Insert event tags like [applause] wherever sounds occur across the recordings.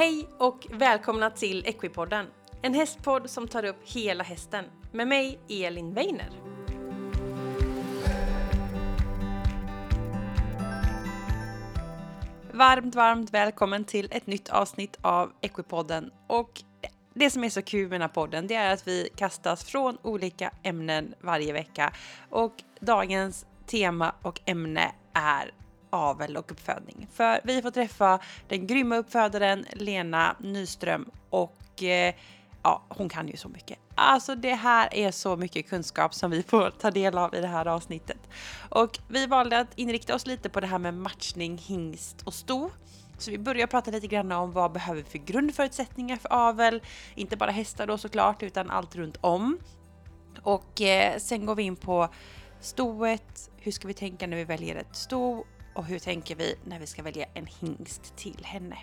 Hej och välkomna till Equipodden, en hästpodd som tar upp hela hästen med mig Elin Weiner. Varmt, varmt välkommen till ett nytt avsnitt av Equipodden och det som är så kul med den här podden det är att vi kastas från olika ämnen varje vecka och dagens tema och ämne är avel och uppfödning. För vi får träffa den grymma uppfödaren Lena Nyström och eh, ja, hon kan ju så mycket. Alltså det här är så mycket kunskap som vi får ta del av i det här avsnittet. Och vi valde att inrikta oss lite på det här med matchning, hingst och sto. Så vi börjar prata lite grann om vad behöver vi för grundförutsättningar för avel? Inte bara hästar då såklart, utan allt runt om. Och eh, sen går vi in på stoet. Hur ska vi tänka när vi väljer ett sto? Och hur tänker vi när vi ska välja en hingst till henne?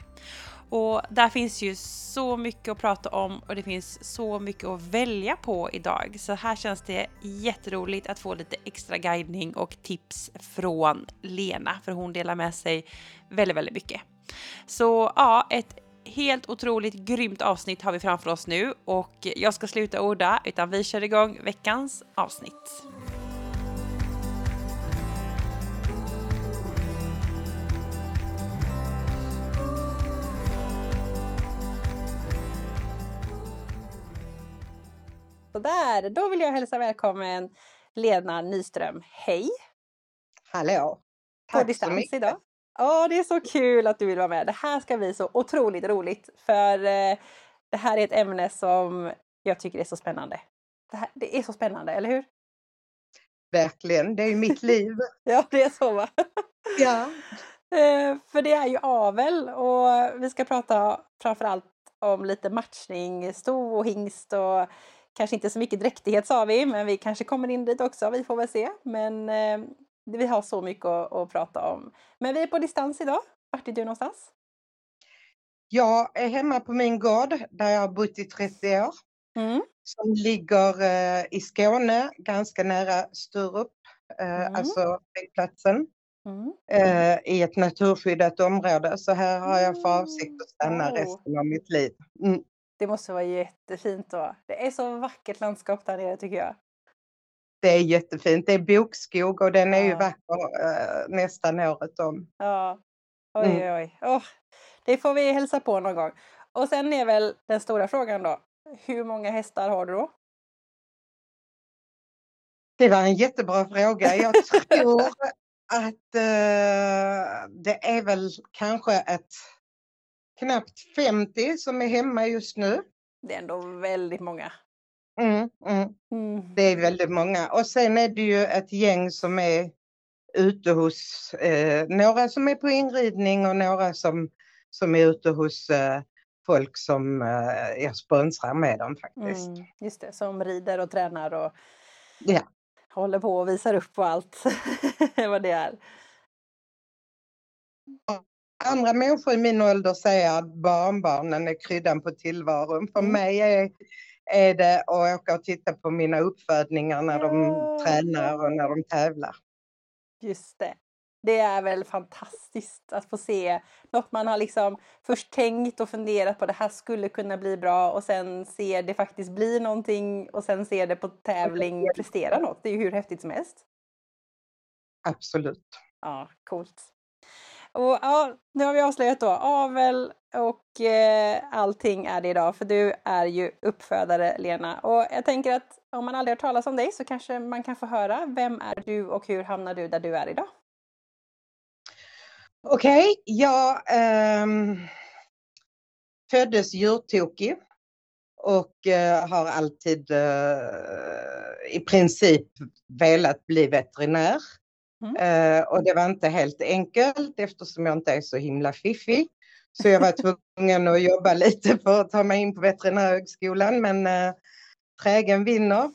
Och där finns ju så mycket att prata om och det finns så mycket att välja på idag. Så här känns det jätteroligt att få lite extra guidning och tips från Lena, för hon delar med sig väldigt, väldigt mycket. Så ja, ett helt otroligt grymt avsnitt har vi framför oss nu och jag ska sluta orda utan vi kör igång veckans avsnitt. Sådär, då vill jag hälsa välkommen Lena Nyström. Hej! Hallå! På Tack distans så mycket. idag. Ja, det är så kul att du vill vara med. Det här ska bli så otroligt roligt för eh, det här är ett ämne som jag tycker är så spännande. Det, här, det är så spännande, eller hur? Verkligen, det är ju mitt [laughs] liv. ja, det är så va? ja. [laughs] Eh, för det är ju avel och vi ska prata framförallt om lite matchning, sto och hingst och kanske inte så mycket dräktighet sa vi, men vi kanske kommer in dit också, vi får väl se. Men eh, vi har så mycket att, att, prata om. Men vi är på distans idag. Vart är du någonstans? Jag är hemma på min gård där jag har bott i 30 år. Mm. Som ligger eh, i Skåne, ganska nära Sturup, eh, mm. alltså flygplatsen. Mm. Eh, I ett naturskyddat område. Så här har jag för avsikt att stanna oh. resten av mitt liv. Mm. Det måste vara jättefint då. Det är så vackert landskap där nere tycker jag. Det är jättefint. Det är bokskog och den är ja. ju vacker äh, nästan året om. Ja. Oj, mm. oj. Oh, det får vi hälsa på någon gång. Och sen är väl den stora frågan då. Hur många hästar har du då? Det var en jättebra fråga. Jag [laughs] tror att uh, det är väl kanske ett knappt 50 som är hemma just nu. Det är ändå väldigt många. Mm, mm. Mm. Det är väldigt många. Och sen är det ju ett gäng som är ute hos, eh, några som är på inridning och några som, som är ute hos eh, folk som eh, jag sponsrar med dem faktiskt. Mm, just det, som rider och tränar och ja. håller på och visar upp på allt [laughs] vad det är andra människor i min ålder säger att barnbarnen är kryddan på tillvaron. För mm. mig är, är det att åka och titta på mina uppfödningar när de tränar och när de tävlar. Just det. Det är väl fantastiskt att få se något man har liksom först tänkt och funderat på det här skulle kunna bli bra och sen ser det faktiskt bli någonting och sen ser det på tävling prestera något. Det är ju hur häftigt som helst. Absolut. Ja, coolt. Och ja, nu har vi avslöjat då avel och eh, allting är det idag för du är ju uppfödare Lena. Och jag tänker att om man aldrig har talat om dig så kanske man kan få höra vem är du och hur hamnar du där du är idag? Okej, okay, jag ähm, föddes djurtokig och äh, har alltid äh, i princip velat bli veterinär. Mm. Uh, och det var inte helt enkelt eftersom jag inte är så himla fiffig. Så jag var tvungen att jobba lite för att ta mig in på veterinärhögskolan men uh, trägen vinner.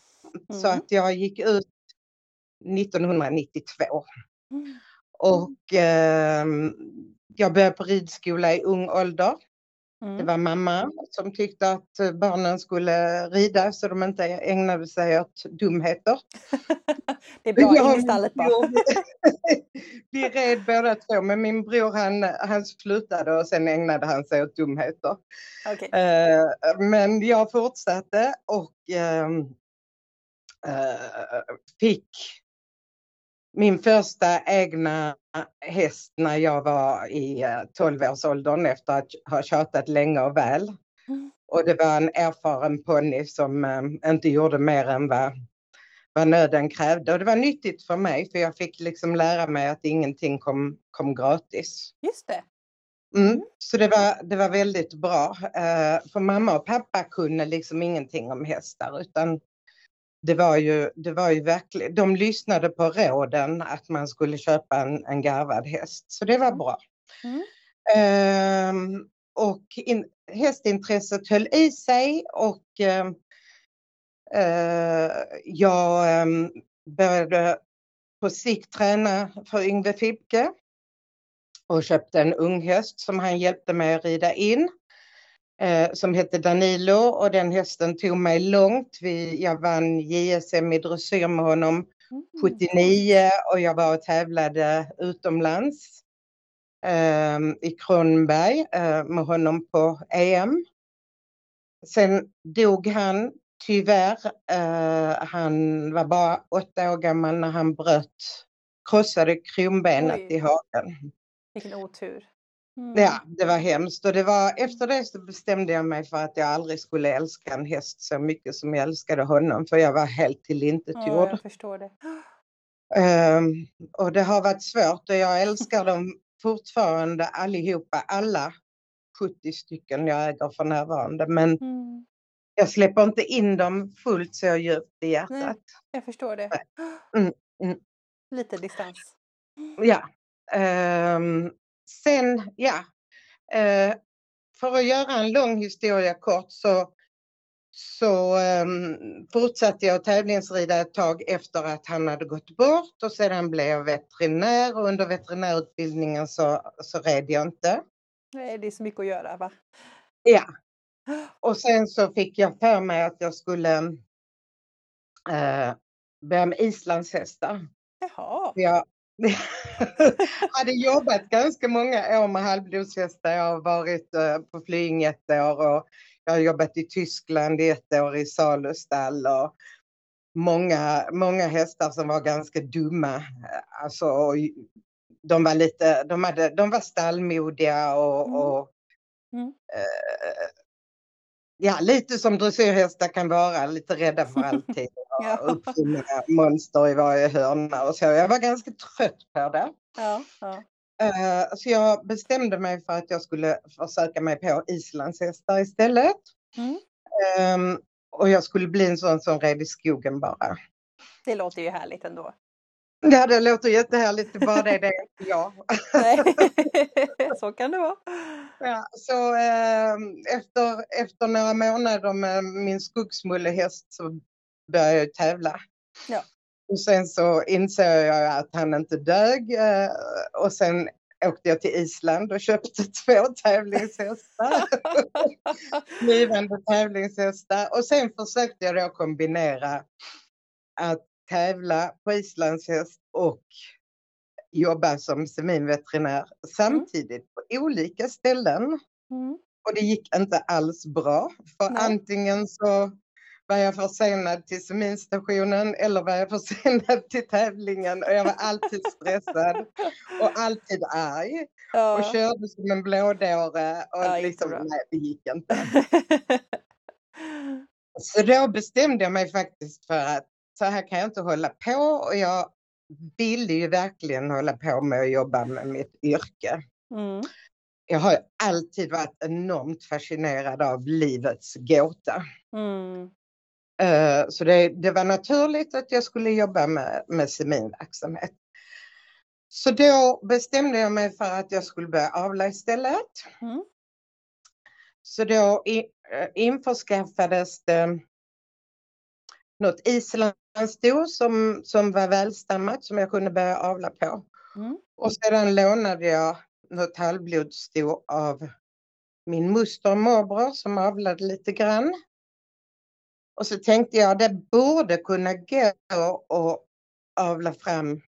Mm. Så att jag gick ut 1992. Mm. Och uh, jag började på ridskola i ung ålder. Det Mm. var mamma som tyckte att eh, barnen skulle rida så de inte ägnade sig åt dumheter. [laughs] det är bra, Jag in i stallet bara. [laughs] Vi red båda två, men min bror han, han slutade och sen ägnade han sig åt dumheter. Okej. Eh, men jag fortsatte och ehm, eh, fick min första egna häst när jag var i eh, 12-årsåldern efter att ha tjatat länge och väl. Mm. Och det var en erfaren ponny som eh, inte gjorde mer än vad, vad nöden krävde. Och det var nyttigt för mig för jag fick liksom lära mig att ingenting kom, kom gratis. Just det. Mm. Så det var, det var väldigt bra. Eh, för mamma och pappa kunde liksom ingenting om hästar utan det var ju, det var ju verkligen, de lyssnade på råden att man skulle köpa en, en garvad häst. Så det var bra. Mm. Ehm, och in, hästintresset höll i sig och ehm, eh, jag ehm, började på sikt träna för Yngve Fibke och köpte en unghäst som han hjälpte mig att rida in eh, som hette Danilo och den hästen tog mig långt. Vi, jag vann JSM i dressyr med honom Mm. 79 och jag var och tävlade utomlands eh, i Kronberg eh, med honom på EM. Sen dog han tyvärr. Eh, han var bara åtta år gammal när han bröt, krossade kronbenet Oj. i hagen. Vilken otur. Mm. Ja, det var hemskt och det var efter det så bestämde jag mig för att jag aldrig skulle älska en häst så mycket som jag älskade honom för jag var helt Ja, tillintetgjord. jag förstår det. Ehm, och det har varit svårt och jag älskar dem fortfarande allihopa, alla 70 stycken jag äger för närvarande. Men Mm. jag släpper inte in dem fullt så djupt i Nej. hjärtat. Jag förstår det. Mm, mm. Lite distans. Ja. Ehm, sen, ja. Eh, för att göra en lång historia kort så, så ehm, fortsatte jag tävlingsrida ett tag efter att han hade gått bort och sedan blev jag veterinär och under veterinärutbildningen så, så red jag inte. Nej, det är så mycket att göra va? Ja. [gasps] Och sen så fick jag för mig att jag skulle eh, börja med islandshästar. Jaha. Jag hade jobbat ganska många år med halvblodshästar. Jag har varit eh, på Flying ett år och jag har jobbat i Tyskland i ett år i salustall och många, många hästar som var ganska dumma. Alltså, de var lite, de, hade, de var stallmodiga och, Mm. och Mm. eh, ja, lite som dressyrhästar kan vara, lite rädda för [laughs] allting Ja. uppfinna monster i varje hörna och så. Jag var ganska trött på det. Ja, ja. Eh, Så jag bestämde mig för att jag skulle försöka mig på islandshästar istället. Mm. Ehm, Och jag skulle bli en sån som red i skogen bara. Det låter ju härligt ändå. Ja, det låter jättehärligt, bara det, det är inte jag. Nej. [laughs] så kan det vara. Ja, så eh, efter, efter några månader med min skoggsmullehäst så började jag tävla. Ja. Och sen så insåg jag att han inte dög eh, och sen åkte jag till Island och köpte [laughs] två tävlingshästar. [laughs] Blivande tävlingshästar. Och sen försökte jag då kombinera att tävla på islandshäst och jobba som seminveterinär samtidigt på olika ställen. Mm. Och det gick inte alls bra. För Nej. antingen så var jag försenad till seminstationen eller var jag försenad [laughs] till tävlingen och jag var alltid stressad och alltid arg och Ja. körde som en blådåre och Ja, liksom, nej det gick inte. [laughs] Så då bestämde jag mig faktiskt för att så här kan jag inte hålla på och jag ville ju verkligen hålla på med att jobba med mitt yrke. Mm. Jag har alltid varit enormt fascinerad av livets gåta. Mm. Eh, Så det, det var naturligt att jag skulle jobba med, med seminverksamhet. Så då bestämde jag mig för att jag skulle börja avla istället. Mm. Så då i, eh, införskaffades det något islandssto som, som var välstammat som jag kunde börja avla på. Mm. Och sedan lånade jag något halvblodssto av min moster och morbror som avlade lite grann. Och så tänkte jag det borde kunna gå att avla fram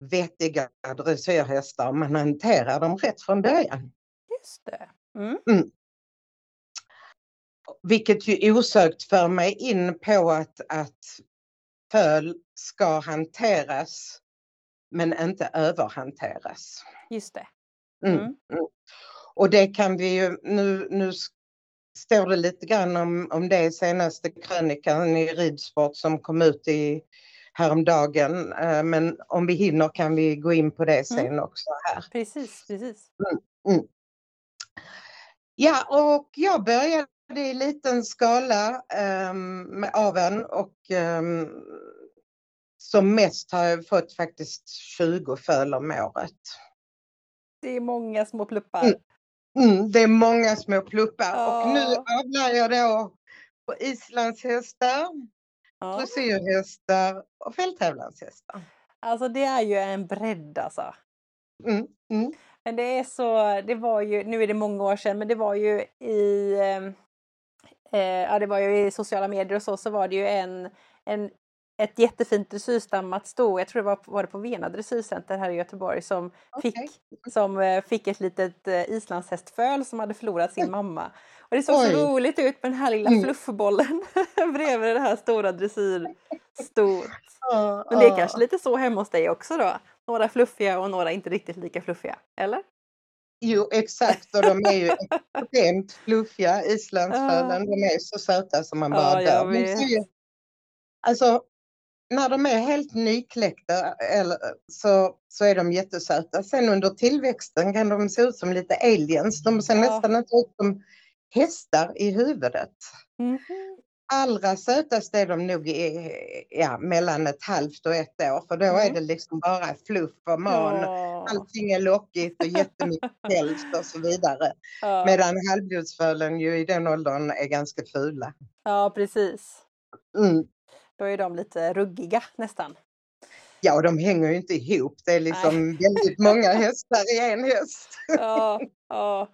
vettiga dressyrhästar om man hanterar dem rätt från början. Just det. Mm. Mm. Vilket ju osökt för mig in på att, att föl ska hanteras men inte överhanteras. Just det. Mm. Mm. Mm. Och det kan vi ju, nu, nu står det lite grann om, om det i senaste krönikan i ridsport som kom ut i häromdagen. Eh, Men om vi hinner kan vi gå in på det sen också här. Precis, precis. Ja, och jag började i liten skala ehm, med aveln och ehm, som mest har jag fått faktiskt 20 föl om året. Det är många små pluppar. Mm. Mm, det är många små pluppar och nu Ja. avlar jag då på islandshästar, Ja. dressyrhästar och fälttävlanshästar. Alltså det är ju en bredd alltså. Mm, mm. Men det är så, det var ju, nu är det många år sedan, men det var ju i, ehm, eh, ja det var ju i sociala medier och så, så var det ju en, en ett jättefint dressyrstammat sto, jag tror det var, var det på Vena dressyrcenter här i Göteborg som, Okej. fick, som eh, fick ett litet eh, islandshästföl som hade förlorat sin mamma. Och det såg så Oj. roligt ut med den här lilla Mm. fluffbollen [laughs] bredvid det här stora dressyrstot. [laughs] Men det är kanske lite så hemma hos dig också då? Några fluffiga och några inte riktigt lika fluffiga, eller? Jo, exakt. Och de är ju extremt fluffiga, islandsfölen. De är så söta som man bara Ja, jag dör. Men så är ju-. Alltså, när de är helt nykläckta eller, så, så är de jättesöta. Sen under tillväxten kan de se ut som lite aliens. De ser Ja. nästan ut som hästar i huvudet. Mhm. Allra sötast är de nog i, ja, mellan ett halvt och ett år för då är Mm. det liksom bara fluff och man. Ja. Allting är lockigt och jättemycket [laughs] päls och så vidare. Ja. Medan halvblodsfölen ju i den åldern är ganska fula. ja, precis. Mm. Då är de lite ruggiga nästan. Ja, och de hänger ju inte ihop. Det är liksom väldigt många [laughs] hästar i en häst. Ja, ja.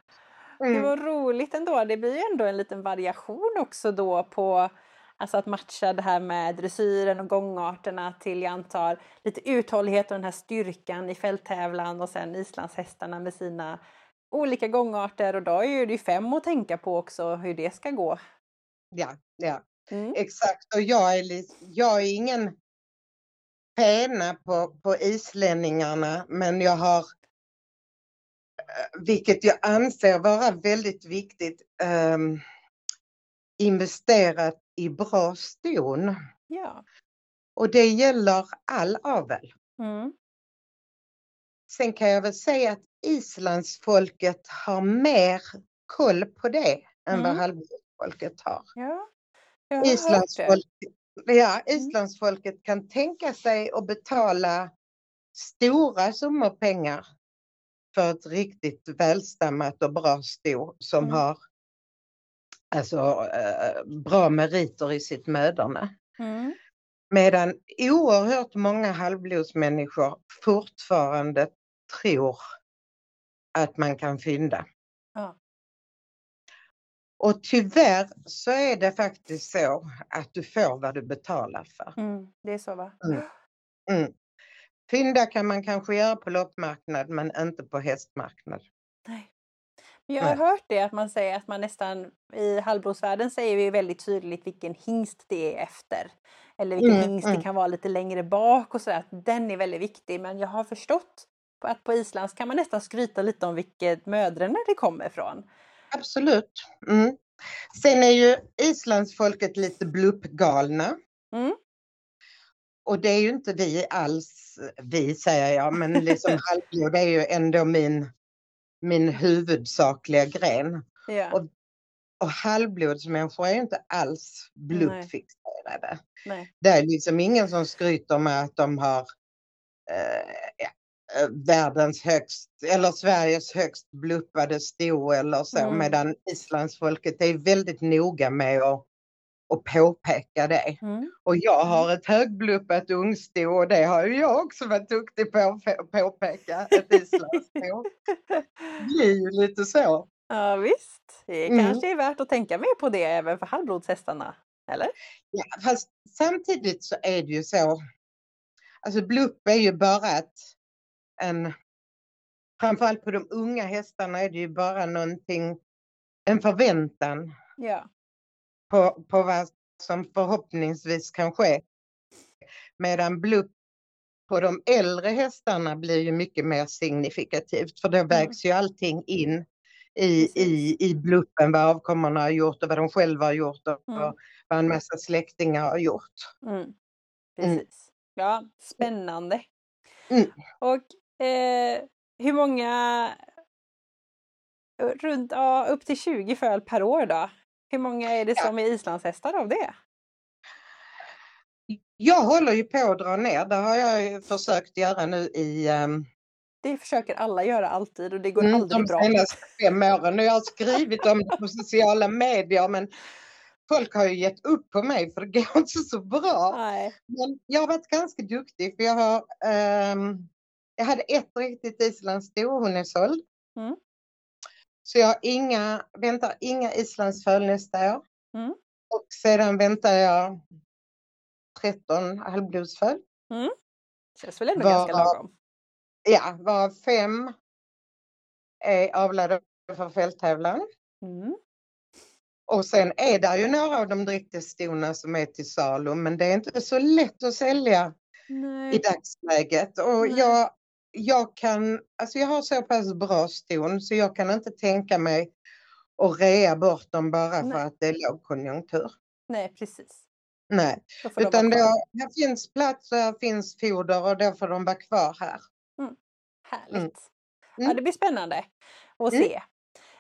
Det Mm. var roligt ändå. Det blir ju ändå en liten variation också då på Alltså att matcha det här med dressyren och gångarterna till, jag antar, lite uthållighet och den här styrkan i fälttävlan och sen islandshästarna med sina olika gångarter och då är det ju fem att tänka på också hur det ska gå. Ja, ja, Mm. exakt. Och jag är, jag är ingen pena på, på islänningarna, men jag har, vilket jag anser vara väldigt viktigt, ehm, investerat i bra ston. Ja. Och det gäller all avel. Mm. Sen kan jag väl säga att islandsfolket har mer koll på det än vad Mm. halvblodsfolket har. Ja. Har. Islandsfolket, ja, islandsfolket kan tänka sig att betala stora summor pengar för ett riktigt välstammat och bra sto som Mm. har alltså, eh, bra meriter i sitt möderne. Mm. Medan oerhört många halvblodsmänniskor fortfarande tror att man kan fynda. Ja. Och tyvärr så är det faktiskt så att du får vad du betalar för. Mm. Det är så va? Mm. Mm. Fynda kan man kanske göra på loppmarknad men inte på hästmarknad. Nej. Jag har hört det att man säger att man nästan i halvblodsvärlden säger vi väldigt tydligt vilken hingst det är efter. Eller vilken Mm, hingst mm. det kan vara lite längre bak och sådär. Att den är väldigt viktig. Men jag har förstått att på Islands kan man nästan skryta lite om vilket mödrarna det kommer ifrån. Absolut. Mm. Sen är ju islandsfolket lite bluppgalna. Mm. Och det är ju inte vi alls, vi säger jag, men liksom [laughs] halvblod är ju ändå min, min huvudsakliga gren. Ja. Och- Och halvblodsmänniskor är ju inte alls bluppfixerade. Nej. Det är liksom ingen som skryter med att de har eh, världens högst, eller Sveriges högst bluppade sto eller så. Mm. Medan islandsfolket är väldigt noga med att, att påpeka det. Mm. Och jag har ett högbluppat ungsto och det har ju jag också varit duktig på att påpeka. Ett islandssto. Det blir [laughs] ju lite så. Ja visst, det Mm. kanske är värt att tänka mer på det även för halvblodshästarna. Eller? Ja, fast samtidigt så är det ju så. Alltså blupp är ju bara ett, en, framförallt på de unga hästarna är det ju bara någonting, en förväntan Ja. På, på vad som förhoppningsvis kan ske. Medan blupp på de äldre hästarna blir ju mycket mer signifikativt för då vägs ju allting in i, i, i bluppen vad avkommorna har gjort och vad de själva har gjort och Mm. vad en massa släktingar har gjort. Mm. Precis. Ja, spännande. Mm. Och eh, hur många, runt, ja, upp till 20 föl per år då? Hur många är det som är islandshästar av det? Jag håller ju på att dra ner, det har jag försökt göra nu i um, Det försöker alla göra alltid och det går mm, aldrig de bra. senaste [laughs] fem åren. Jag har skrivit om det på sociala medier men folk har ju gett upp på mig för det går [laughs] inte så bra. Nej. Men jag har varit ganska duktig för jag har ehm, jag hade ett riktigt islandssto, hon är såld. Mm. Så jag har inga, väntar inga islandsföl nästa år. Mm. Och sedan väntar jag 13 halvblodsföl. Känns väl ändå Var- ganska lagom. Ja, varav fem är avlade för fälttävlan. Mm. Och sen är det ju några av de dräktesstona som är till salu men det är inte så lätt att sälja i Nej. dagsläget. Och Nej. jag, jag kan, alltså jag har så pass bra ston så jag kan inte tänka mig att rea bort dem bara för Nej. att det är lågkonjunktur. Nej, precis. Nej, utan då, här finns plats och här finns foder och då får de vara kvar här. Härligt. Mm. Ja, Mm. det blir spännande att Mm. se.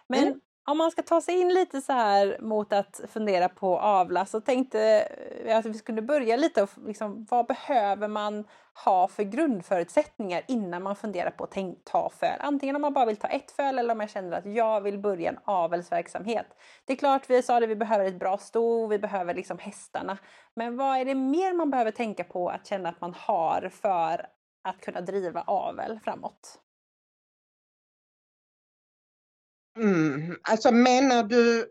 Men Mm om man ska ta sig in lite så här mot att fundera på avla så tänkte jag att vi skulle börja lite och liksom, vad behöver man ha för grundförutsättningar innan man funderar på att ta föl. Antingen om man bara vill ta ett föl eller om jag känner att jag vill börja en avelsverksamhet. Det är klart, vi sa det, vi behöver ett bra sto, vi behöver liksom hästarna. Men vad är det mer man behöver tänka på att känna att man har för att kunna driva avel framåt? Mm. Alltså menar du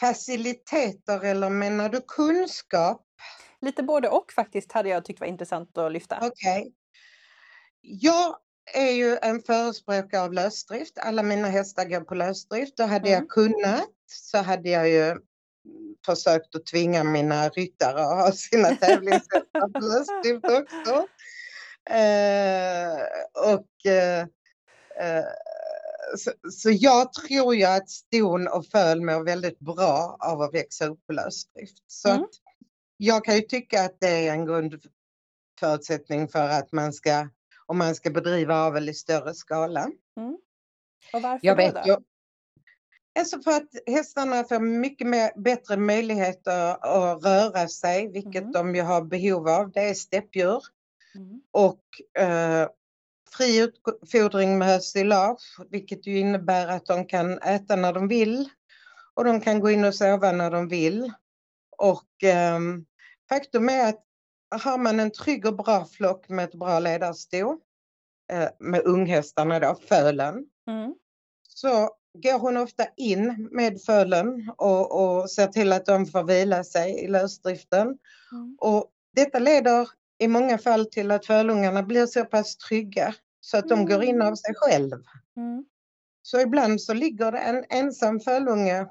faciliteter eller menar du kunskap? Lite både och faktiskt hade jag tyckt var intressant att lyfta. Okej. Jag är ju en förespråkare av lösdrift. Alla mina hästar går på lösdrift. Och hade Mm. jag kunnat så hade jag ju försökt att tvinga mina ryttare att ha sina [laughs] tävlingshästar på lösdrift också. Eh, och eh, eh, så, så jag tror ju att ston och föl mår väldigt bra av att växa upp på lösdrift. Så Mm. jag kan ju tycka att det är en grundförutsättning för att man ska, om man ska bedriva avel i större skala. Och varför Jag vet då? ju. Alltså för att hästarna får mycket mer, bättre möjligheter att röra sig, vilket Mm. de ju har behov av. Det är steppdjur Mm. och eh, fri utfodring med hösilage, vilket ju innebär att de kan äta när de vill och de kan gå in och sova när de vill. Och ehm, faktum är att har man en trygg och bra flock med ett bra ledarsto, eh, med unghästarna då, fölen, Mm. så går hon ofta in med fölen och, och ser till att de får vila sig i lösdriften. Mm. Och detta leder i många fall till att fölungarna blir så pass trygga så att de går in av sig själv. Mm. Så ibland så ligger det en ensam fölunge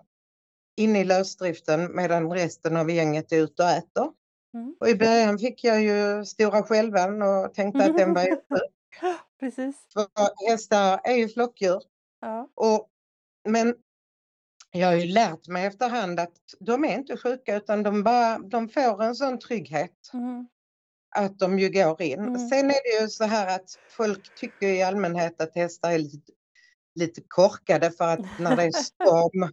inne i lösdriften medan resten av gänget är ute och äter. Mm. Och i början fick jag ju stora skälvan och tänkte att den var [laughs] ju Precis. för hästar är ju flockdjur. Ja. Och, men jag har ju lärt mig efterhand att de är inte sjuka utan de, bara, de får en sån trygghet Mm. Att de ju går in. Mm. Sen är det ju så här att folk tycker i allmänhet att hästar är lite, lite korkade för att när det är [laughs] storm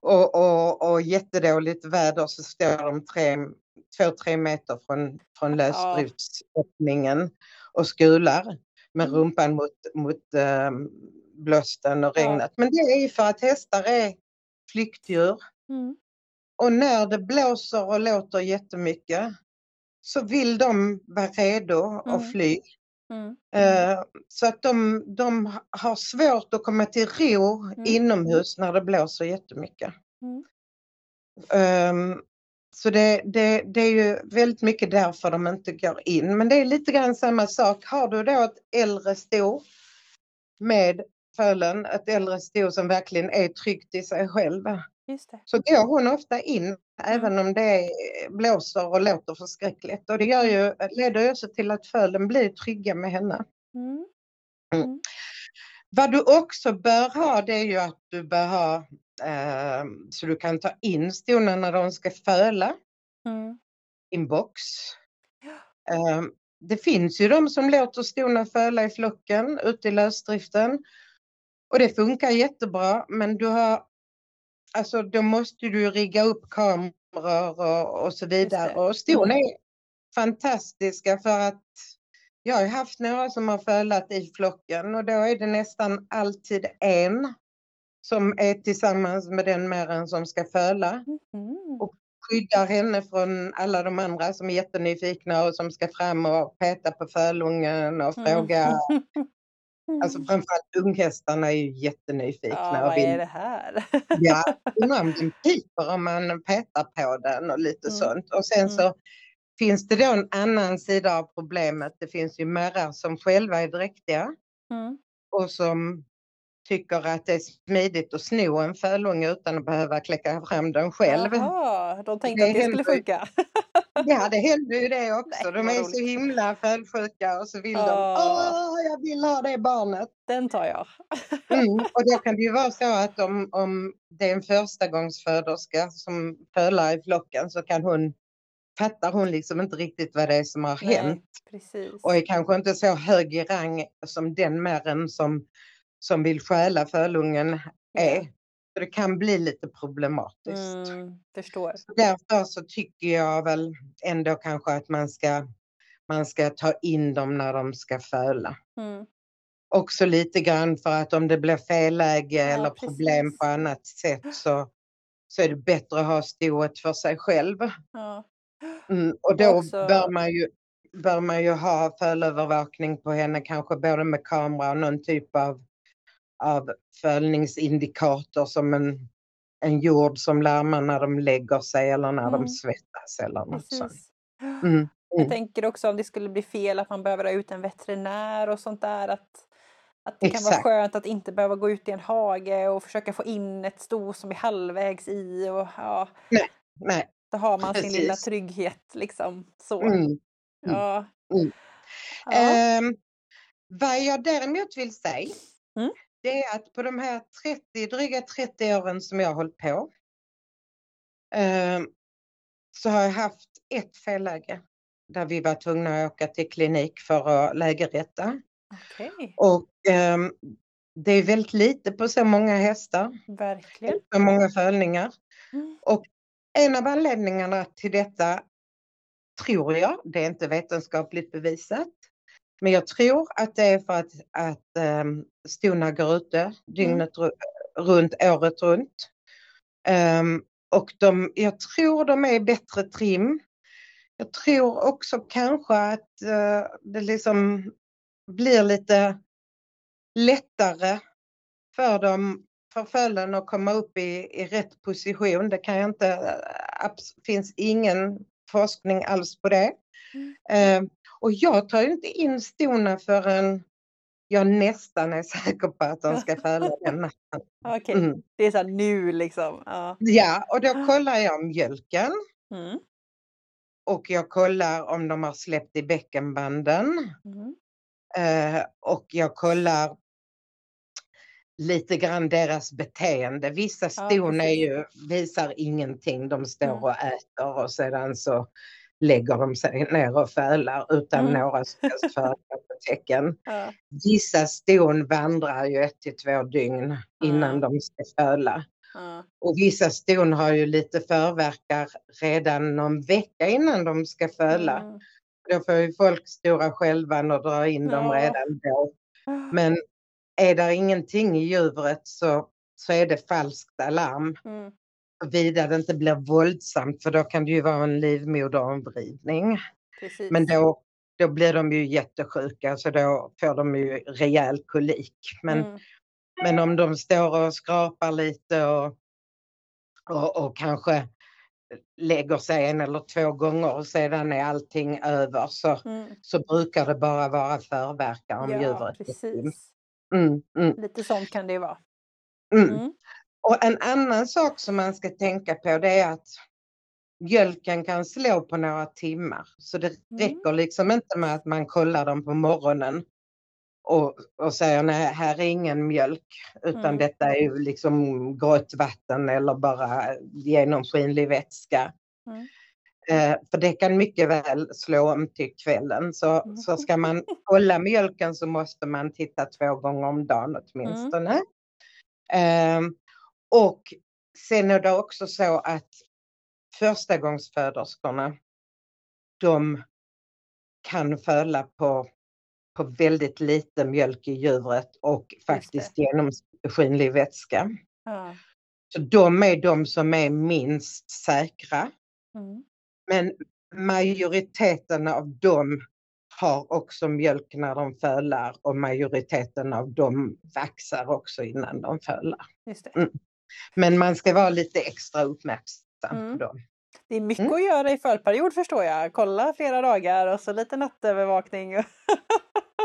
och, och, och jättedåligt väder så står de tre, två, tre meter från, från lösdriftsöppningen och skular med Mm. rumpan mot, mot um, blåsten och regnet. Men det är ju för att hästar är flyktdjur Mm. och när det blåser och låter jättemycket så vill de vara redo Mm. att fly. Mm. Eh, Så att de, de har svårt att komma till ro Mm. inomhus när det blåser jättemycket. Mm. Ehm, Så det, det, det är ju väldigt mycket därför de inte går in. Men det är lite grann samma sak. Har du då ett äldre sto med fölen, ett äldre sto som verkligen är tryggt i sig själv, Just det. så går hon ofta in även om det blåser och låter förskräckligt. Och det gör ju, leder ju också till att fölen blir trygga med henne. Mm. Vad du också bör ha det är ju att du bör ha eh, så du kan ta in stona när de ska föla Mm. i en box. Eh, det finns ju de som låter stona föla i flocken ute i lösdriften. Och det funkar jättebra men du har Alltså då måste du rigga upp kameror och, och så vidare. Och ston är fantastiska för att jag har haft några som har fölat i flocken och då är det nästan alltid en som är tillsammans med den mären som ska föla. Mm. Och Skyddar henne från alla de andra som är jättenyfikna och som ska fram och peta på fölungen och Mm. fråga. [laughs] Alltså framförallt unghästarna är ju jättenyfikna. ja, vad vill är det här? Ja, undrar om den piper om man petar på den och lite Mm. sånt. Och sen Mm. så finns det då en annan sida av problemet. Det finns ju märrar som själva är dräktiga Mm. och som tycker att det är smidigt att sno en fölunge utan att behöva kläcka fram den själv. Jaha, de tänkte Det att det skulle funka. Ja, det händer ju det också. De är så himla fölsjuka och så vill de, Åh. åh, jag vill ha det barnet. Den tar jag. Mm, [laughs] och då kan det ju vara så att om, om det är en förstagångsföderska som fölar i flocken så kan hon, fattar hon liksom inte riktigt vad det är som har Nej, hänt Precis. och är kanske inte så hög i rang som den märren som, som vill stjäla fölungen är. Så det kan bli lite problematiskt. Mm, förstår. Därför så tycker jag väl ändå kanske att man ska, man ska ta in dem när de ska föla. Mm. Också lite grann för att om det blir felläge Ja, eller problem precis. på annat sätt så, så är det bättre att ha stoet för sig själv. Ja. Mm, och då Också- bör, man ju, bör man ju ha fölövervakning på henne, kanske både med kamera och någon typ av, av fölningsindikator som en, en jord som larmar när de lägger sig eller när Mm. de svettas eller något sånt. Precis. [gasps] Mm. Jag Mm. tänker också om det skulle bli fel att man behöver ha ut en veterinär och sånt där. Att, att det kan vara Exakt. skönt att inte behöva gå ut i en hage och försöka få in ett sto som är halvvägs i. Och, ja, Nej. då har man sin lilla Precis. trygghet liksom. Så. Mm. Ja. Mm. Ja. Ehm, vad jag däremot vill säga, Mm. Det är att på de här 30, dryga 30 åren som jag har hållit på, ehm, så har jag haft ett felläge där vi var tvungna att åka till klinik för att lägerrätta. Okej, Och ehm, det är väldigt lite på så många hästar, verkligen. så många fölningar. Mm. En av anledningarna till detta tror jag, det är inte vetenskapligt bevisat, men jag tror att det är för att, att um, stona går ute dygnet ru- runt, året runt. Ehm, och de, jag tror de är bättre trim. Jag tror också kanske att eh, det liksom blir lite lättare för dem för fölen att komma upp i, i rätt position. Det kan jag inte, eh, finns ingen forskning alls på det. Mm. Eh, och jag tar inte in stona förrän jag nästan är [laughs] säker på att de ska föla den natten. [laughs] Okej, Mm. det är så nu liksom. Ja. Ja, och då [gasps] kollar jag mjölken Mm. och jag kollar om de har släppt i bäckenbanden. Mm. Eh, och jag kollar lite grann deras beteende. Vissa ston precis. ju, visar ingenting. De står Mm. och äter och sedan så lägger de sig ner och fölar utan Mm. några som helst [laughs] tecken. Ja. Vissa ston vandrar ju ett till två dygn innan Ja. de ska föla. Ja. Och vissa ston har ju lite förverkar redan någon vecka innan de ska föla. Mm. Då får ju folk stora skälvan och dra in dem redan då. Men är det ingenting i djuret så, så är det falskt alarm. Mm. Vida det inte blir våldsamt för då kan det ju vara en livmoderomvridning. Precis. Men då, då blir de ju jättesjuka så då får de ju rejäl kolik. Men, Mm. men om de står och skrapar lite och, och, och kanske lägger sig en eller två gånger och sedan är allting över så, Mm. så brukar det bara vara förverkar om Ja, djuret precis. Mm, mm, Lite sånt kan det ju vara. mm. Mm. Och en annan sak som man ska tänka på det är att mjölken kan slå på några timmar. Så det Mm. räcker liksom inte med att man kollar dem på morgonen och, och säger nej, här är ingen mjölk utan Mm. detta är ju liksom grått vatten eller bara genomskinlig vätska. Mm. Eh, för det kan mycket väl slå om till kvällen. Så, Mm. så ska man kolla mjölken så måste man titta två gånger om dagen åtminstone. Ehm, och sen är det också så att förstagångsföderskorna de kan föla på, på väldigt lite mjölk i djuret och faktiskt genomskinlig vätska. Ja. Så de är de som är minst säkra. Mm. Men majoriteten av dem har också mjölk när de fölar och majoriteten av dem vaxar också innan de fölar. Just det. Mm. Men man ska vara lite extra uppmärksam Mm. på dem. det är mycket Mm. att göra i förperiod förstår jag. Kolla flera dagar och så lite nattövervakning. [laughs]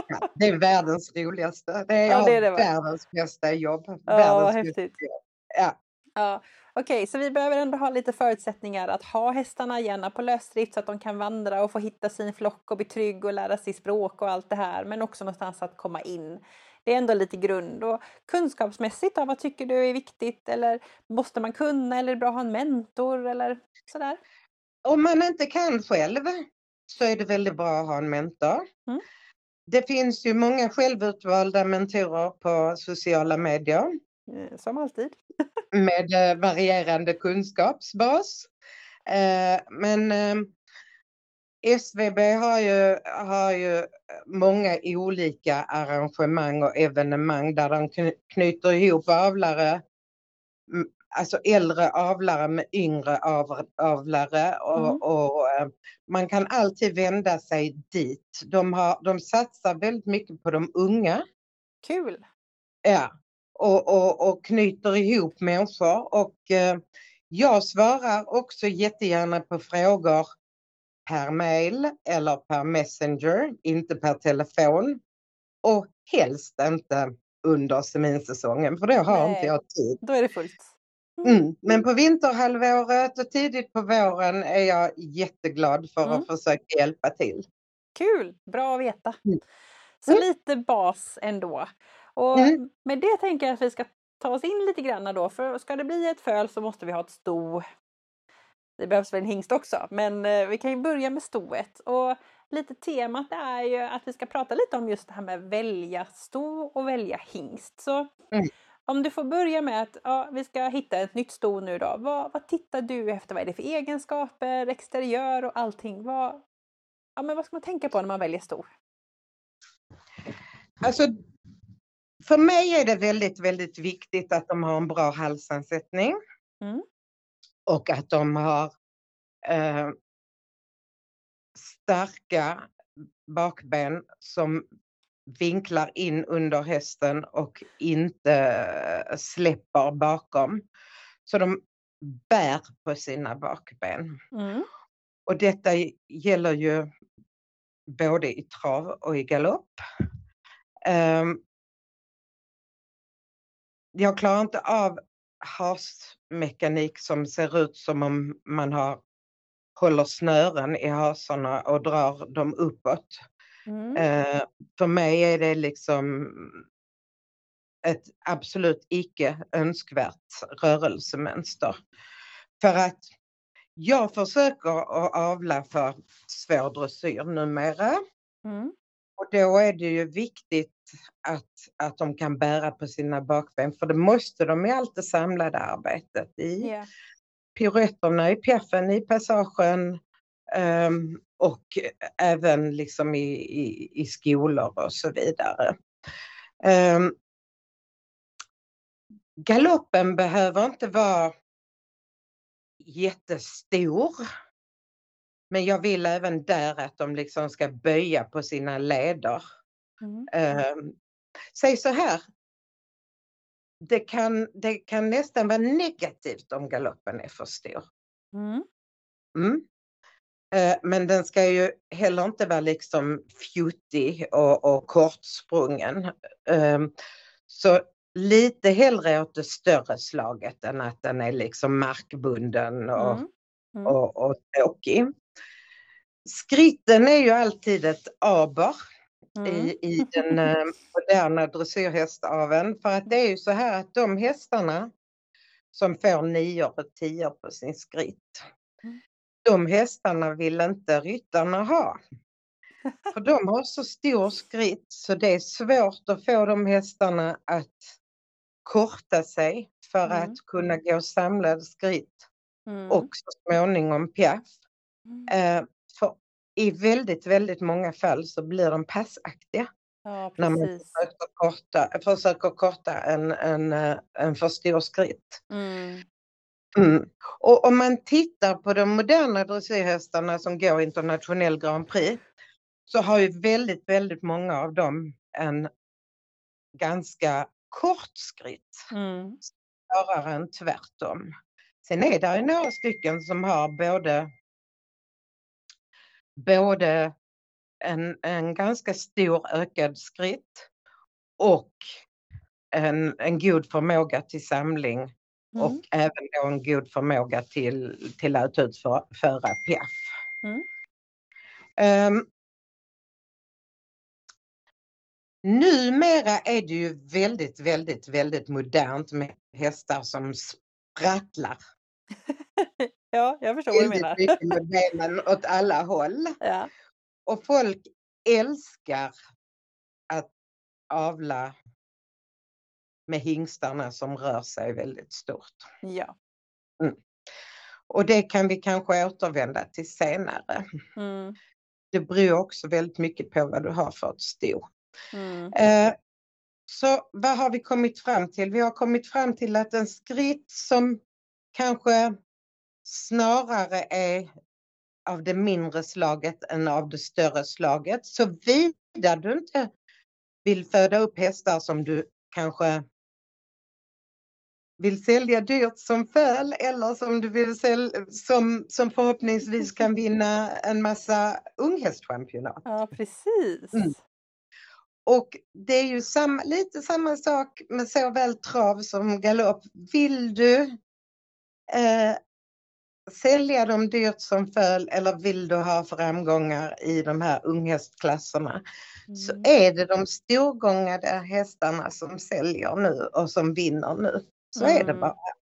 Ja, det är världens roligaste. Det är, Ja, det är det, världens bästa jobb. Ja, världens vad häftigt. jobb. Ja. Ja, Okej, så vi behöver ändå ha lite förutsättningar att ha hästarna gärna på lösdrift så att de kan vandra och få hitta sin flock och bli trygg och lära sig språk och allt det här. Men också någonstans att komma in. Det är ändå lite grund. Och kunskapsmässigt då, vad tycker du är viktigt? Eller måste man kunna? Eller är det bra att ha en mentor? Eller sådär? Om man inte kan själv så är det väldigt bra att ha en mentor. Mm. Det finns ju många självutvalda mentorer på sociala medier. Eh, Som alltid. med eh, varierande kunskapsbas. Eh, men SVB har ju, har ju många olika arrangemang och evenemang där de kny- knyter ihop avlare, alltså äldre avlare med yngre av, avlare och, Mm. och eh, man kan alltid vända sig dit. De, har, de satsar väldigt mycket på de unga. Kul! Ja, och, och, och knyter ihop människor. Och eh, jag svarar också jättegärna på frågor per mail eller per messenger, inte per telefon. Och helst inte under seminsäsongen för då har Nej. inte jag tid. Då är det fullt. Mm. Men på vinterhalvåret och tidigt på våren är jag jätteglad för Mm. att försöka hjälpa till. Kul! Bra att veta. Mm. Så Mm. lite bas ändå. Och Mm. med det tänker jag att vi ska ta oss in lite grann då. För ska det bli ett föl så måste vi ha ett sto. Det behövs väl en hingst också. Men eh, vi kan ju börja med stoet. Och lite temat är ju att vi ska prata lite om just det här med välja sto och välja hingst. Så Mm. om du får börja med att ja, vi ska hitta ett nytt sto nu då. Vad, vad tittar du efter? Vad är det för egenskaper, exteriör och allting? Vad, ja, men vad ska man tänka på när man väljer sto? Alltså, för mig är det väldigt, väldigt viktigt att de har en bra halsansättning. Mm. Och att de har eh, starka bakben som vinklar in under hästen och inte släpper bakom. Så de bär på sina bakben. Mm. Och detta gäller ju både i trav och i galopp. Ehm, jag klarar inte av hasmekanik som ser ut som om man har, håller snören i hasarna och drar dem uppåt. Mm. Eh, för mig är det liksom ett absolut icke önskvärt rörelsemönster. För att jag försöker att avla för svår dressyr numera. Mm. Och då är det ju viktigt att, att de kan bära på sina bakben, för det måste de i allt det samlade arbetet. I Ja. piruetterna, i piaffen, i passagen ehm, och även liksom i, i, i skolor och så vidare. Um, galoppen behöver inte vara jättestor. Men jag vill även där att de liksom ska böja på sina leder. Mm. Eh, säg så här. Det kan, det kan nästan vara negativt om galoppen är för stor. Mm. Mm. Eh, men den ska ju heller inte vara liksom fjuttig och, och kortsprungen. Eh, så lite hellre åt det större slaget än att den är liksom markbunden och, Mm. Mm. och, och tråkig. Skritten är ju alltid ett aber Mm. i, i den eh, moderna dressyrhästaveln. För att det är ju så här att de hästarna som får nior och tior på sin skritt, Mm. de hästarna vill inte ryttarna ha. [laughs] För de har så stor skritt så det är svårt att få de hästarna att korta sig för Mm. att kunna gå samlad skritt Mm. och så småningom piaff. Mm. Eh, i väldigt, väldigt många fall så blir de passaktiga Ja, när man försöker korta, försöker korta en, en, eh, en för stor skritt. Mm. Mm. Och om man tittar på de moderna dressyrhästarna som går internationell Grand Prix så har ju väldigt, väldigt många av dem en ganska kort skritt Mm. snarare än tvärtom. Sen är det ju några stycken som har både, både en, en ganska stor ökad skritt och en, en god förmåga till samling och Mm. även då en god förmåga till, till att utföra piaff. Mm. Um, numera är det ju väldigt, väldigt, väldigt modernt med hästar som sprattlar. [laughs] Ja, jag förstår vad du menar. mycket med benen åt alla håll. [laughs] Ja. Och folk älskar att avla med hingstarna som rör sig väldigt stort. Ja. Och det kan vi kanske återvända till senare. Mm. Det beror också väldigt mycket på vad du har för ett sto. Mm. Eh, så vad har vi kommit fram till? Vi har kommit fram till att en skritt som kanske snarare är av det mindre slaget än av det större slaget. Såvida du inte vill föda upp hästar som du kanske vill sälja dyrt som föl eller som du vill sälja, som, som förhoppningsvis kan vinna en massa unghästchampionat. Ja, precis. Mm. Och det är ju samma, lite samma sak med såväl trav som galopp. Vill du eh, sälja dem dyrt som föl eller vill du ha framgångar i de här unghästklasserna så Mm. är det de storgångade hästarna som säljer nu och som vinner nu. Så är det Mm. bara.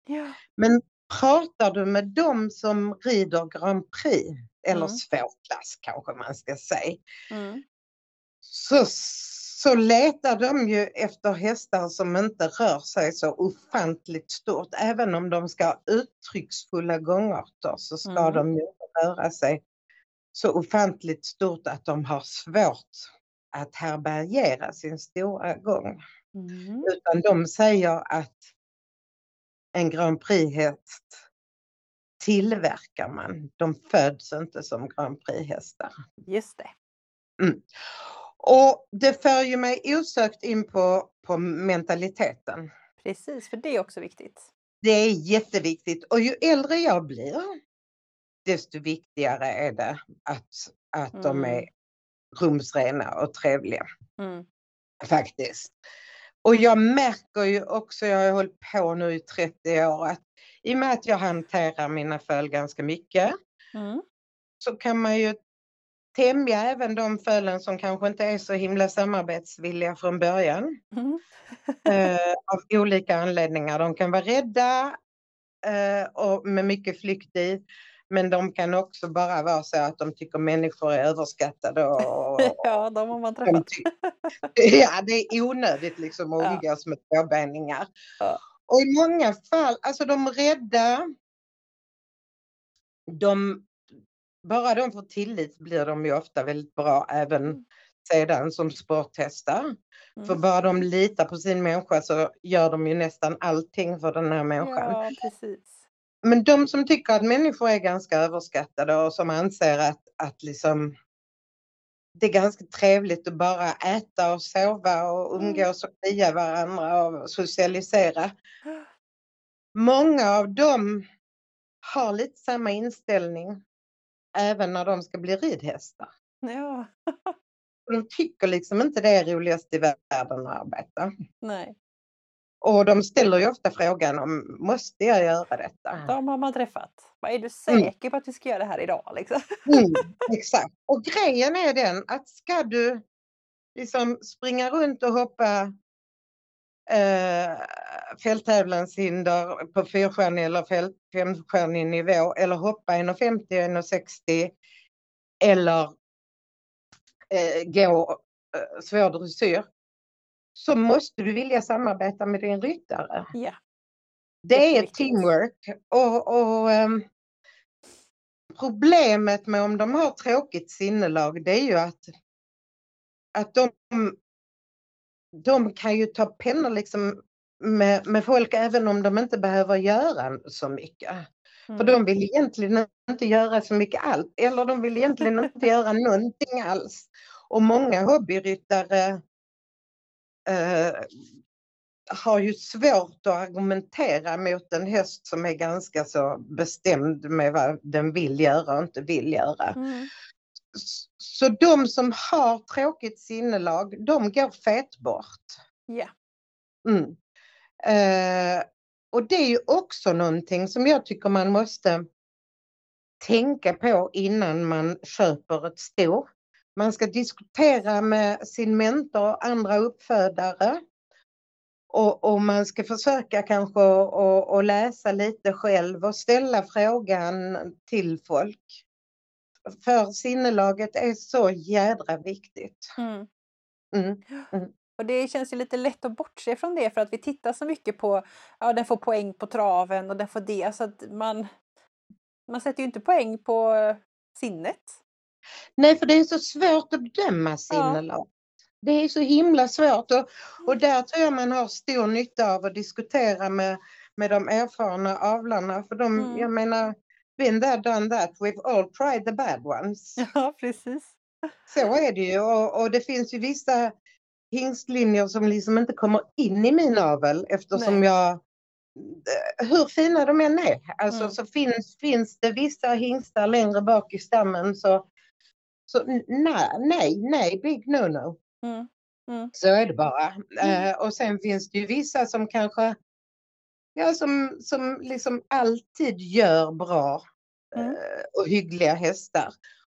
Ja. Men pratar du med dem som rider Grand Prix eller Mm. svårklass kanske man ska säga Mm. så, så letar de ju efter hästar som inte rör sig så ofantligt stort. Även om de ska ha uttrycksfulla gångarter så ska Mm. de ju inte röra sig så ofantligt stort att de har svårt att härbärgera sin stora gång. Mm. Utan de säger att en Grand Prix-häst tillverkar man. De föds inte som Grand Prix-hästar. Just det. Och det för ju mig osökt in på, på mentaliteten. Precis, för det är också viktigt. Det är jätteviktigt och ju äldre jag blir desto viktigare är det att, att de Mm. är rumsrena och trevliga Mm. faktiskt. Och jag märker ju också, jag har hållit på nu i 30 år, att i och med att jag hanterar mina föl ganska mycket Mm. så kan man ju tämja även de fölen som kanske inte är så himla samarbetsvilliga från början. Mm. [laughs] eh, av olika anledningar. De kan vara rädda eh, och med mycket flykt i. Men de kan också bara vara så att de tycker människor är överskattade. Och, [laughs] Ja, de har man träffat. [laughs] ja, det är onödigt liksom att Ja. umgås med tvåbeningar. Ja. Och i många fall, alltså de rädda. De, bara de får tillit blir de ju ofta väldigt bra även Mm. sedan som sporthästar. För Mm. bara de litar på sin människa så gör de ju nästan allting för den här människan. Ja, precis. men de som tycker att människor är ganska överskattade och som anser att, att liksom det är ganska trevligt att bara äta och sova och Mm. umgås och klia varandra och socialisera. [gasps] Många av dem har lite samma inställning även när de ska bli ridhästar. Ja, [laughs] De tycker liksom inte det är roligast i världen att arbeta. nej. Och de ställer ju ofta frågan om måste jag göra detta? De har man träffat. Är du Mm. säker på att vi ska göra det här idag? Liksom? Mm, [laughs] exakt. Och grejen är den att ska du liksom springa runt och hoppa eh, fälttävlanshinder på fyrstjärnig eller fält- femstjärnig nivå eller hoppa 1,50 1,60 eller eh, gå eh, svår dressyr så måste du vilja samarbeta med din ryttare. Ja. Det är ett teamwork och, och ehm, problemet med om de har tråkigt sinnelag det är ju att, att de, de kan ju ta pennor liksom med, med folk även om de inte behöver göra så mycket. För Mm. de vill egentligen inte göra så mycket alls eller de vill egentligen inte [laughs] göra någonting alls. Och många hobbyryttare eh, har ju svårt att argumentera mot en häst som är ganska så bestämd med vad den vill göra och inte vill göra. Mm. Så de som har tråkigt sinnelag, de går fet bort. Ja. Mm. Eh, och det är ju också någonting som jag tycker man måste tänka på innan man köper ett sto. Man ska diskutera med sin mentor och andra uppfödare. Och, och man ska försöka kanske att läsa lite själv och ställa frågan till folk. För sinnelaget är så jädra viktigt. Mm. Mm. Och det känns ju lite lätt att bortse från det för att vi tittar så mycket på, ja den får poäng på traven och den får det så att man, man sätter ju inte poäng på sinnet. Nej, för det är så svårt att bedöma sinnelag. Det är så himla svårt och, och där tror jag man har stor nytta av att diskutera med, med de erfarna avlarna. För de, Mm. jag menar, been there, done that, we've all tried the bad ones. [laughs] Ja, precis. Så är det ju och, och det finns ju vissa hingstlinjer som liksom inte kommer in i min avel eftersom Nej. jag eh, hur fina de än är, alltså Mm. så finns, finns det vissa hingstar längre bak i stammen så, så nej, nej, nej, big no-no. Mm. Mm. Så är det bara. Eh, och sen finns det ju vissa som kanske, ja som, som liksom alltid gör bra Mm. eh, och hyggliga hästar.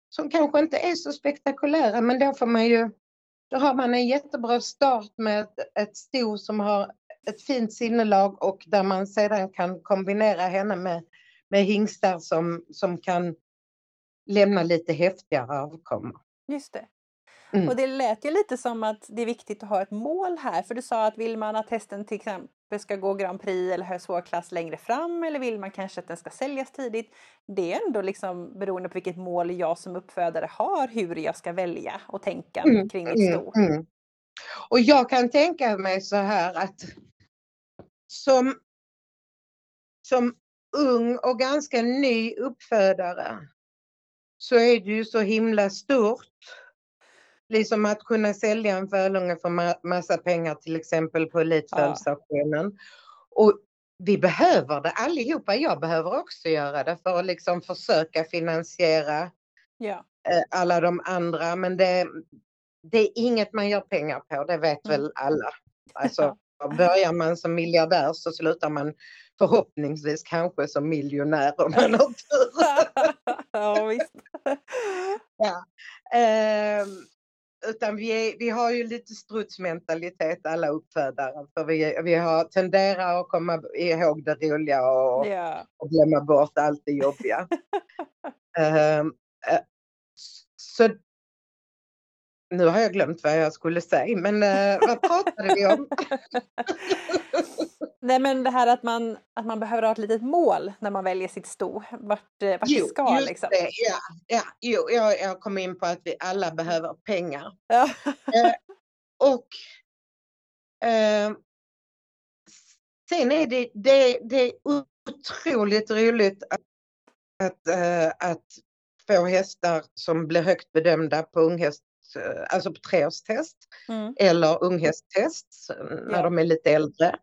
Som kanske inte är så spektakulära men då får man ju, då har man en jättebra start med ett, ett sto som har ett fint sinnelag och där man sedan kan kombinera henne med, med hingstar som, som kan lämna lite häftigare avkommor. Just det. Mm. Och det lät ju lite som att det är viktigt att ha ett mål här. För du sa att vill man att hästen till exempel ska gå Grand Prix eller ha svår klass längre fram eller vill man kanske att den ska säljas tidigt. Det är ändå liksom beroende på vilket mål jag som uppfödare har hur jag ska välja och tänka Mm, kring mitt sto. Mm, mm. Och jag kan tänka mig så här att som, som ung och ganska ny uppfödare så är det ju så himla stort. Liksom att kunna sälja en fölunge för ma- massa pengar till exempel på Elitfölsauktionen. Och vi behöver det allihopa. Jag behöver också göra det för att liksom försöka finansiera Ja. eh, alla de andra. Men det, det är inget man gör pengar på, det vet Mm. väl alla. Alltså, börjar man som miljardär så slutar man förhoppningsvis kanske som miljonär om man har tur. [laughs] ja, visst. ja. Ehm, utan vi, är, vi har ju lite strutsmentalitet alla uppfödare. För vi, vi har tenderar att komma ihåg det roliga och, Ja. och glömma bort allt det jobbiga. [laughs] Ehm, eh, så nu har jag glömt vad jag skulle säga, men eh, vad pratade vi om? [laughs] Nej men det här att man, att man behöver ha ett litet mål när man väljer sitt sto. Vart, eh, vart det ska just liksom. det, ja, ja, jo, jag, jag kom in på att vi alla behöver pengar. Ja. Och eh, sen är det, det, det otroligt roligt att, att, äh, att få hästar som blir högt bedömda på unghäst, alltså på treårstest mm. eller unghästtest när ja. de är lite äldre.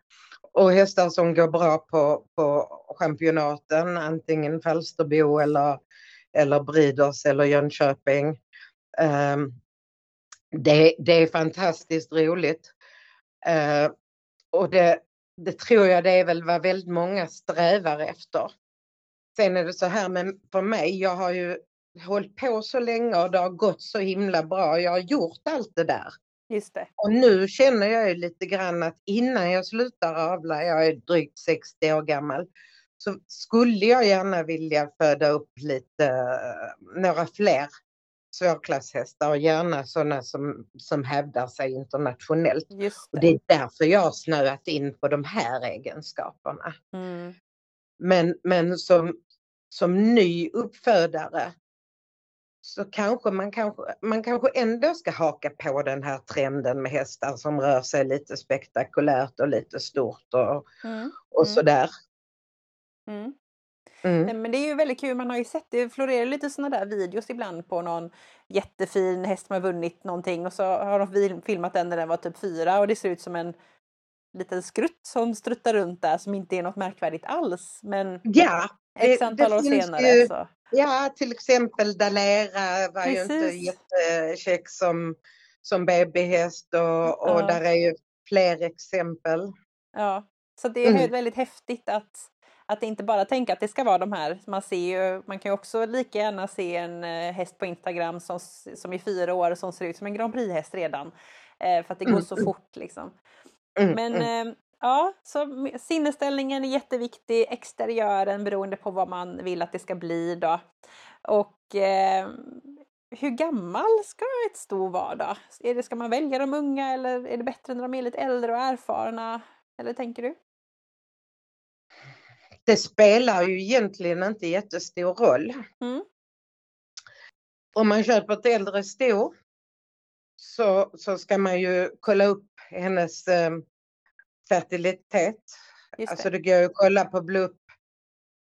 Och hästar som går bra på, på championaten, antingen Falsterbo eller, eller Briders eller Jönköping. Um, det, det är fantastiskt roligt. Uh, och det, det tror jag det är väl vad väldigt många strävar efter. Sen är det så här med för mig, jag har ju hållit på så länge och det har gått så himla bra. Jag har gjort allt det där. Just det. Och nu känner jag ju lite grann att innan jag slutar avla, jag är drygt 60 år gammal, så skulle jag gärna vilja föda upp lite, några fler svårklasshästar och gärna sådana som, som hävdar sig internationellt. Just det. Och det är därför jag har snöat in på de här egenskaperna. Mm. Men, men som, som ny uppfödare så kanske man, kanske man kanske ändå ska haka på den här trenden med hästar som rör sig lite spektakulärt och lite stort och, mm. och mm. sådär. Mm. Mm. Men det är ju väldigt kul, man har ju sett det florerar lite sådana där videos ibland på någon jättefin häst som har vunnit någonting och så har de filmat den när den var typ fyra och det ser ut som en liten skrutt som struttar runt där som inte är något märkvärdigt alls. Men ja, X antal år senare ju, så. Ja, till exempel Dalera var Precis. ju inte jättekäck som, som babyhäst och, och ja. där är ju fler exempel. Ja, så det är mm. väldigt häftigt att att inte bara tänka att det ska vara de här. Man, ser ju, man kan ju också lika gärna se en eh, häst på Instagram som, som är fyra år som ser ut som en Grand Prix-häst redan. Eh, för att det går så mm. fort liksom. Mm, Men mm. eh, ja, så sinnesställningen är jätteviktig, exteriören beroende på vad man vill att det ska bli då. Och eh, hur gammal ska ett sto vara då? Är det, ska man välja de unga eller är det bättre när de är lite äldre och erfarna? Eller tänker du? det spelar ju egentligen inte jättestor roll. Mm. Om man köper ett äldre sto så, så ska man ju kolla upp hennes eh, fertilitet. Det. Alltså det går ju att kolla på BLUP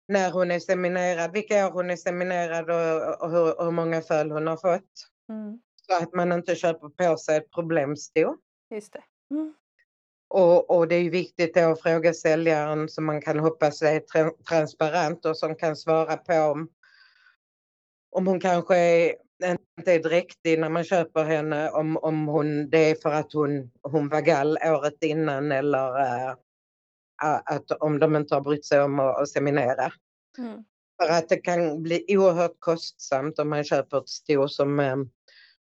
när hon är seminerad, vilka år hon är seminerad och, och hur, hur många föl hon har fått. Mm. Så att man inte köper på sig ett problemsto. Just det. Mm. Och, och, det är viktigt att fråga säljaren som man kan hoppas är tra transparent och som kan svara på om, om hon kanske är, inte är dräktig när man köper henne, om, om hon, det är för att hon, hon var gall året innan eller äh, att om de inte har brytt sig om att, att seminera. Mm. För att det kan bli oerhört kostsamt om man köper ett sto som, äh,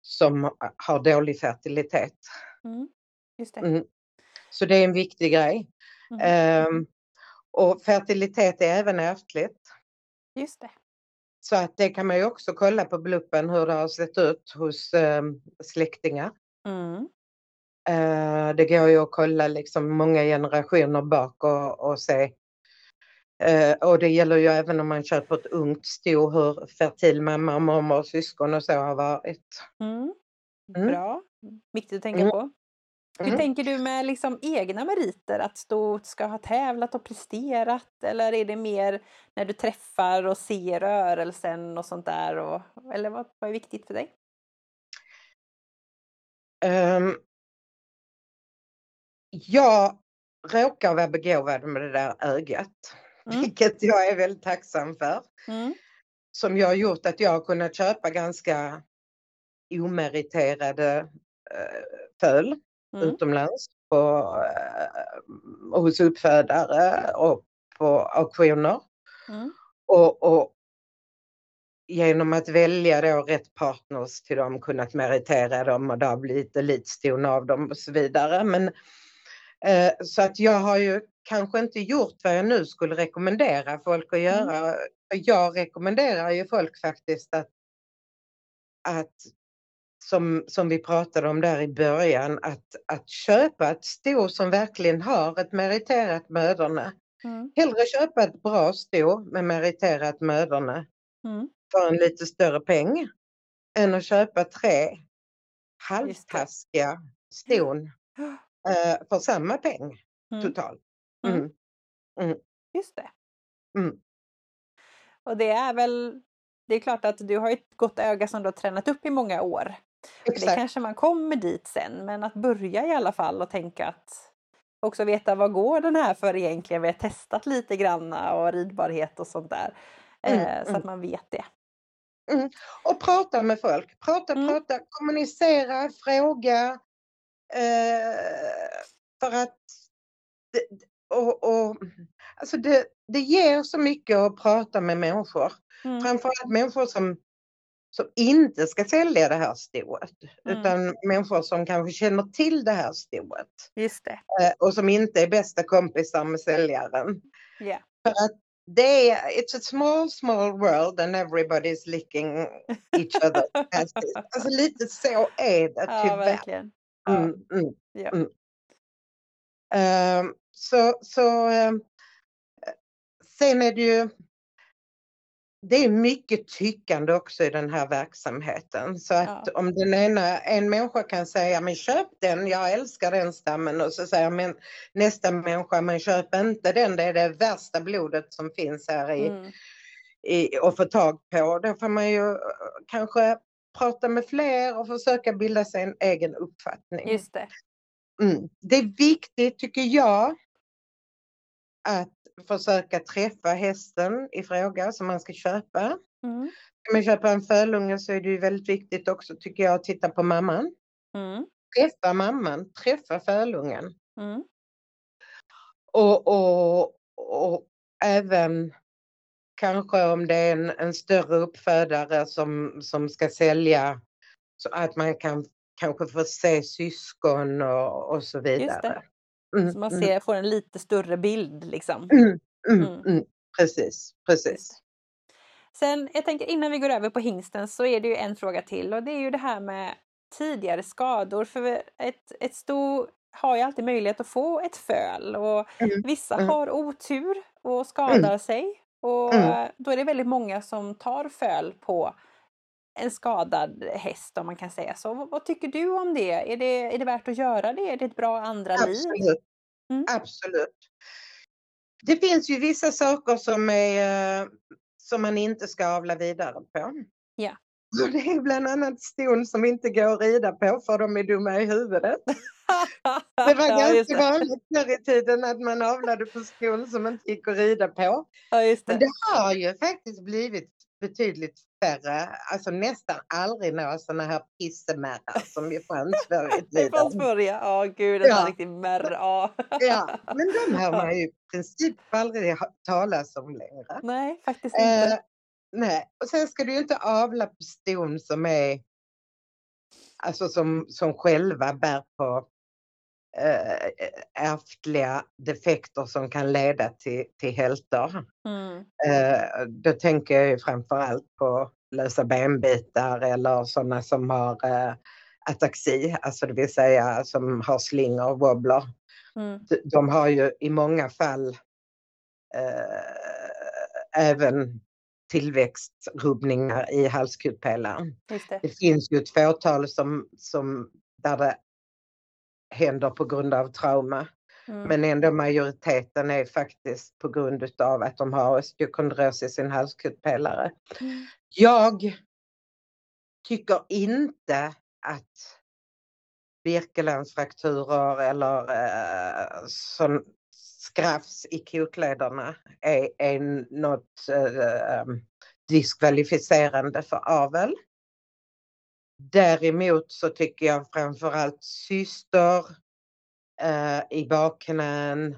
som har dålig fertilitet. Mm. Just det. Mm. Så det är en viktig grej. Um, och fertilitet är även ärftligt. Just det. Så att det kan man ju också kolla på bluppen hur det har sett ut hos um, släktingar. Mm. Uh, det går ju att kolla liksom många generationer bak och, och se. Uh, och det gäller ju även om man köper ett ungt sto hur fertil mamma mormor och syskon och så har varit. Mm. mm. Bra, viktigt att tänka mm. Hur tänker du med liksom egna meriter? Att stå ska ha tävlat och presterat? Eller är det mer när du träffar och ser rörelsen och sånt där? Och, eller vad, vad är viktigt för dig? Um, jag råkar vara begåvad med det där ögat. Mm. Vilket jag är väldigt tacksam för. Mm. Som jag har gjort att jag har kunnat köpa ganska omeriterade uh, föl mm. utomlands på, eh, hos uppfödare och på auktioner. Mm. Och, och, genom att välja då rätt partners till dem kunnat meritera dem och det har blivit elitston av dem och så vidare. Men, eh, så att jag har ju kanske inte gjort vad jag nu skulle rekommendera folk att göra. Mm. Jag rekommenderar ju folk faktiskt att, att som, som vi pratade om där i början, att, att köpa ett sto som verkligen har ett meriterat möderne. Mm. Hellre köpa ett bra sto med meriterat möderne mm. för en lite större peng än att köpa tre halvtaskiga ston äh, [gasps] för samma peng mm. totalt. Mm. Mm. mm. Just det. Mm. Och det är väl, det är klart att du har ett gott öga som du har tränat upp i många år. Exakt. Det kanske man kommer dit sen, men att börja i alla fall och tänka att också veta vad går den här för egentligen. Vi har testat lite granna och ridbarhet och sånt där. Mm, eh, så mm. att man vet det. Och prata med folk. Prata, Mm. prata, kommunicera, fråga. Eh, för att och, och, alltså det, det ger så mycket att prata med människor. Mm. Framförallt människor som, som inte ska sälja det här stoet. Mm. Utan människor som kanske känner till det här stoet. Just det. Eh, och som inte är bästa kompisar med säljaren. Ja. För att det är, it's a small, small world and everybody's licking each asses. [laughs] Alltså lite så är det Ja, tyvärr. verkligen. Ja. Mm, mm, Ja. Ehm, så så ehm, sen är det ju det är mycket tyckande också i den här verksamheten. Så att Ja. om den ena, en människa kan säga men köp den, jag älskar den stammen och så säger men nästa människa men köp inte den, det är det värsta blodet som finns här i, Mm. i, att få tag på. Då får man ju eh, kanske prata med fler och försöka bilda sig en egen uppfattning. Just det. Mm. Det är viktigt tycker jag att försöka träffa hästen i fråga som man ska köpa. Mm. Ska man köpa en fölunge så är det ju väldigt viktigt också tycker jag att titta på mamman. Mm. Träffa mamman, träffa fölungen. Mm. Och, och, och även kanske om det är en, en större uppfödare som, som ska sälja så att man kan kanske få se syskon och, och så vidare. Mm, Så man mm, ser, får en lite större bild liksom. mm, mm, Mm. mm. Precis, precis. Sen, jag tänker innan vi går över på hingsten så är det ju en fråga till och det är ju det här med tidigare skador. För ett, ett sto har ju alltid möjlighet att få ett föl och Mm, vissa mm. har otur och skadar sig. Och Mm. då är det väldigt många som tar föl på en skadad häst om man kan säga så. Vad, vad tycker du om det? Är, det? är det värt att göra det? Är det ett bra andra liv? Absolut. Mm. Absolut. Det finns ju vissa saker som, är, som man inte ska avla vidare på. Ja. Så det är bland annat ston som inte går att rida på för de är dumma i huvudet. Det var [laughs] ja, ganska det. vanligt förr i tiden att man avlade på ston som inte gick att rida på. Ja, just Men det. det har ju faktiskt blivit betydligt färre, alltså nästan aldrig några sådana här pissemärrar som ju fanns förr i [laughs] Det fanns tiden. förr ja. Ja, gud, en Ja. riktig märr. Ja. Men [laughs] de har man ju i princip aldrig talas om längre. Nej, faktiskt inte. Eh, nej, och sen ska du ju inte avla på ston som är alltså som, som själva bär på eh, ärftliga defekter som kan leda till, till hältor. Mm. Eh, då tänker jag ju framförallt på lösa benbitar eller sådana som har eh, ataxi, alltså det vill säga som har slingor och wobbler. Mm. De, har ju i många fall eh, även tillväxtrubbningar i halskotpelaren. Det. Det finns ju ett fåtal som, som där det händer på grund av trauma. Mm. Men ändå majoriteten är faktiskt på grund av att de har osteokondros i sin halskotpelare. Mm. Jag tycker inte att Birkelandsfrakturer eller eh, sån skrafs i kotlederna är, är något eh, diskvalificerande för avel. Däremot så tycker jag framförallt syster eh, i bakknän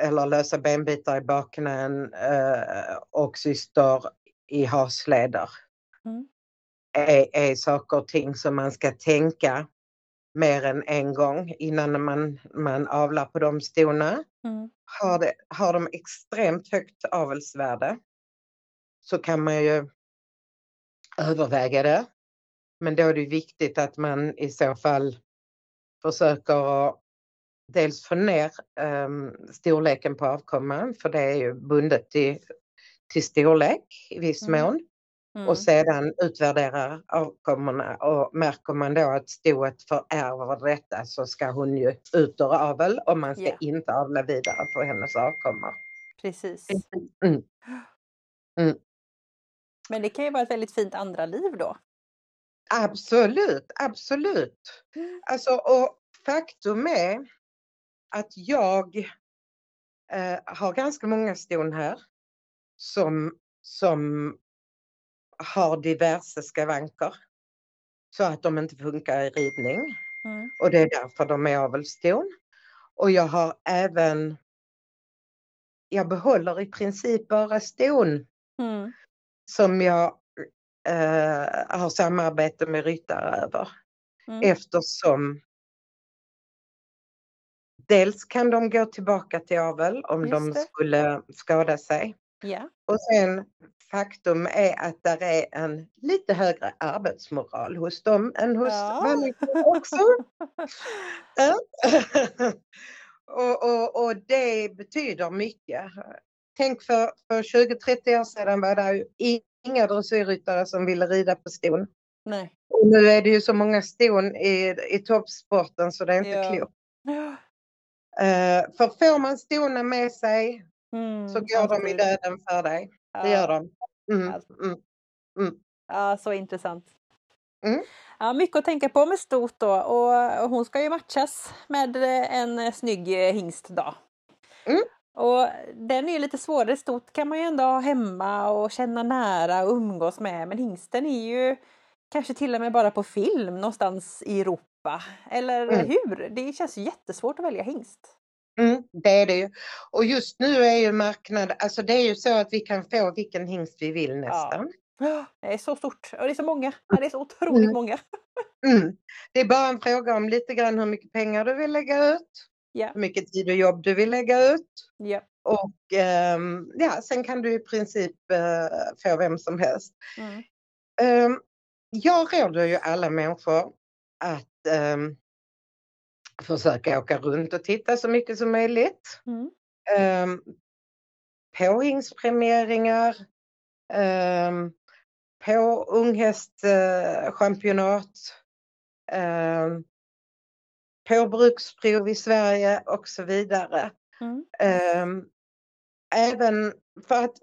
eller lösa benbitar i bakknän eh, och syster i hasleder Mm. är, är saker och ting som man ska tänka mer än en gång innan man, man avlar på de stona. Mm. Har, det, har de extremt högt avelsvärde så kan man ju överväga det. Men då är det viktigt att man i så fall försöker dels få ner um, storleken på avkomman för det är ju bundet till, till storlek i viss Mm. mån Mm. och sedan utvärderar avkommorna och märker man då att stoet förärver detta så ska hon ju ut ur avel och man ska Ja. inte avla vidare på hennes avkommor. Precis. Mm. Mm. Men det kan ju vara ett väldigt fint andra liv då. Absolut, absolut. Mm. Alltså, och faktum är att jag eh, har ganska många ston här som, som har diverse skavanker så att de inte funkar i ridning. Mm. Och det är därför de är avelston. Och jag har även, jag behåller i princip bara ston Mm. som jag eh, har samarbete med ryttare över. Mm. Eftersom dels kan de gå tillbaka till avel om Just de det. skulle skada sig. Ja. Och sen faktum är att det är en lite högre arbetsmoral hos dem än hos Ja. Wallingford också. [laughs] [laughs] Och, och, och det betyder mycket. Tänk för, för 20-30 år sedan var det ju inga dressyrryttare som ville rida på ston. Nej. Och nu är det ju så många ston i, i toppsporten så det är inte Ja. klokt. Eh, för får man stonen med sig Mm. så går de i döden för dig. Det gör de. Mm, Allt. mm. Ja, så intressant. Mm. Ja, mycket att tänka på med stort då och och hon ska ju matchas med eh, en snygg eh, hingst då. Mm. Och den är lite svårare. Stort kan man ju ändå ha hemma och känna nära och umgås med. Men hingsten är ju kanske till och med bara på film någonstans i Europa. Eller Mm. hur? Det känns jättesvårt att välja hingst. Mm, det är det ju. Och just nu är ju marknaden, alltså det är ju så att vi kan få vilken hingst vi vill nästan. Det är så stort och det är så många. Ja, det är så otroligt Mm. många. [laughs] Mm. Det är bara en fråga om lite grann hur mycket pengar du vill lägga ut, Ja, hur mycket tid och jobb du vill lägga ut. ja. Och ehm, ja, sen kan du i princip eh, få vem som helst. Mm. Ehm, jag råder ju alla människor att ehm, försöka åka runt och titta så mycket som möjligt. Mm. Um, påhängspremieringar, um, på unghästchampionat, um, på bruksprov i Sverige och så vidare. Mm. Um, även för att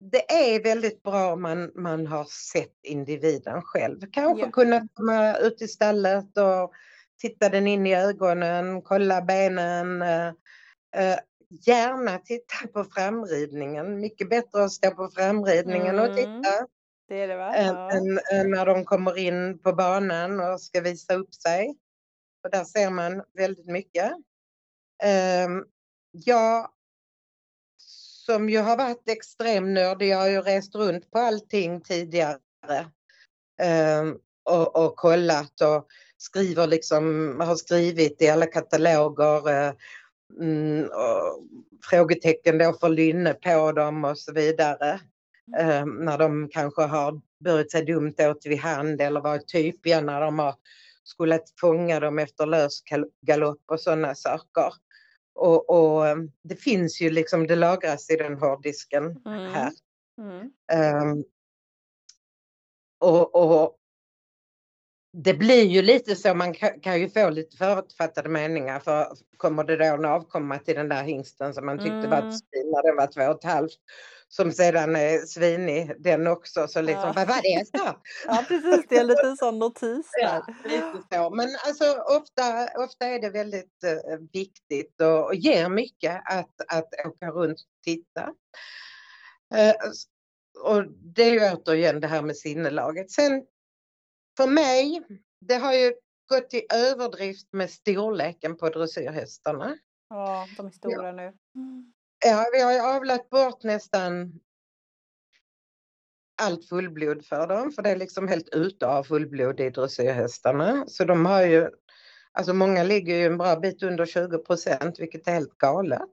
det är väldigt bra om man, man har sett individen själv. Kanske Ja. kunna komma ut i stallet och titta den in i ögonen, kolla benen. eh, eh, gärna titta på framridningen. Mycket bättre att stå på framridningen och Mm. titta Det är det va? än, Ja. än, än när de kommer in på banan och ska visa upp sig. För där ser man väldigt mycket. Um, jag som ju har varit extremnördig, jag har ju rest runt på allting tidigare. ehm, och, och kollat och skriver liksom, har skrivit i alla kataloger. eh, mm, och frågetecken då för lynne på dem och så vidare. Ehm, när de kanske har burit sig dumt åt vid hand eller varit typiga när de har skulle fånga dem efter lös gal- galopp och sådana saker. Och, och eh, det finns ju liksom, det lagras i den hårddisken Mm. här. Mm. Ehm, och, och det blir ju lite så, man kan, kan ju få lite förutfattade meningar för kommer det då en avkomma till den där hingsten som man tyckte var Mm. ett svin när den var två och ett halvt som sedan är svinig den också så liksom Ja. vad var det sa? [laughs] Ja precis, det är en liten sån notis där. Ja, lite så. Men alltså ofta, ofta är det väldigt eh, viktigt och, och ger mycket att, att åka runt och titta. Eh, och det är ju återigen det här med sinnelaget. Sen för mig, det har ju gått till överdrift med storleken på dressyrhästarna. Ja, de är stora nu. Mm. Ja, vi har ju avlat bort nästan allt fullblod för dem, för det är liksom helt ute av fullblod i dressyrhästarna. Så de har ju, alltså många ligger ju en bra bit under 20 procent, vilket är helt galet.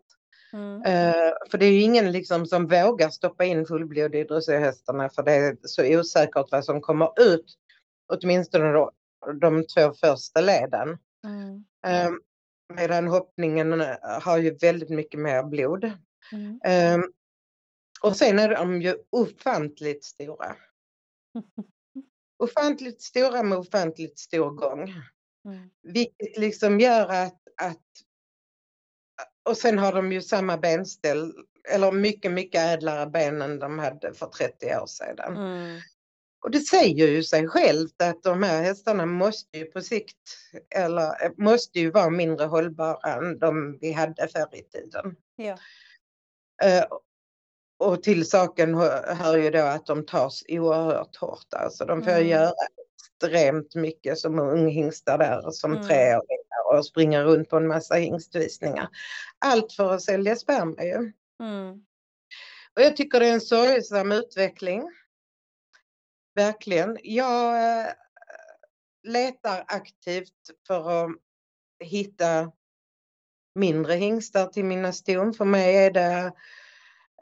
Mm. Eh, för det är ju ingen liksom som vågar stoppa in fullblod i dressyrhästarna för det är så osäkert vad som kommer ut, åtminstone då, de två första leden. Mm. Eh, medan hoppningen eh, har ju väldigt mycket mer blod. Mm. Ehm, och sen är de ju ofantligt stora. Ofantligt stora med ofantligt stor gång. Mm. Vilket liksom gör att, att och sen har de ju samma benställ eller mycket, mycket ädlare ben än de hade för 30 år sedan. Mm. Och det säger ju sig självt att de här hästarna måste ju på sikt, eller eh, måste ju vara mindre hållbara än de vi hade förr i tiden. Ja. Eh, och till saken hör hör ju då att de tas oerhört hårt. Alltså de får Mm. göra extremt mycket som unghingstar där som Mm. treåringar och springa runt på en massa hingstvisningar. Allt för att sälja sperma ju. Mm. Och jag tycker det är en sorgsam utveckling. Verkligen. Jag eh, letar aktivt för att hitta mindre hingstar till mina ston. För mig är det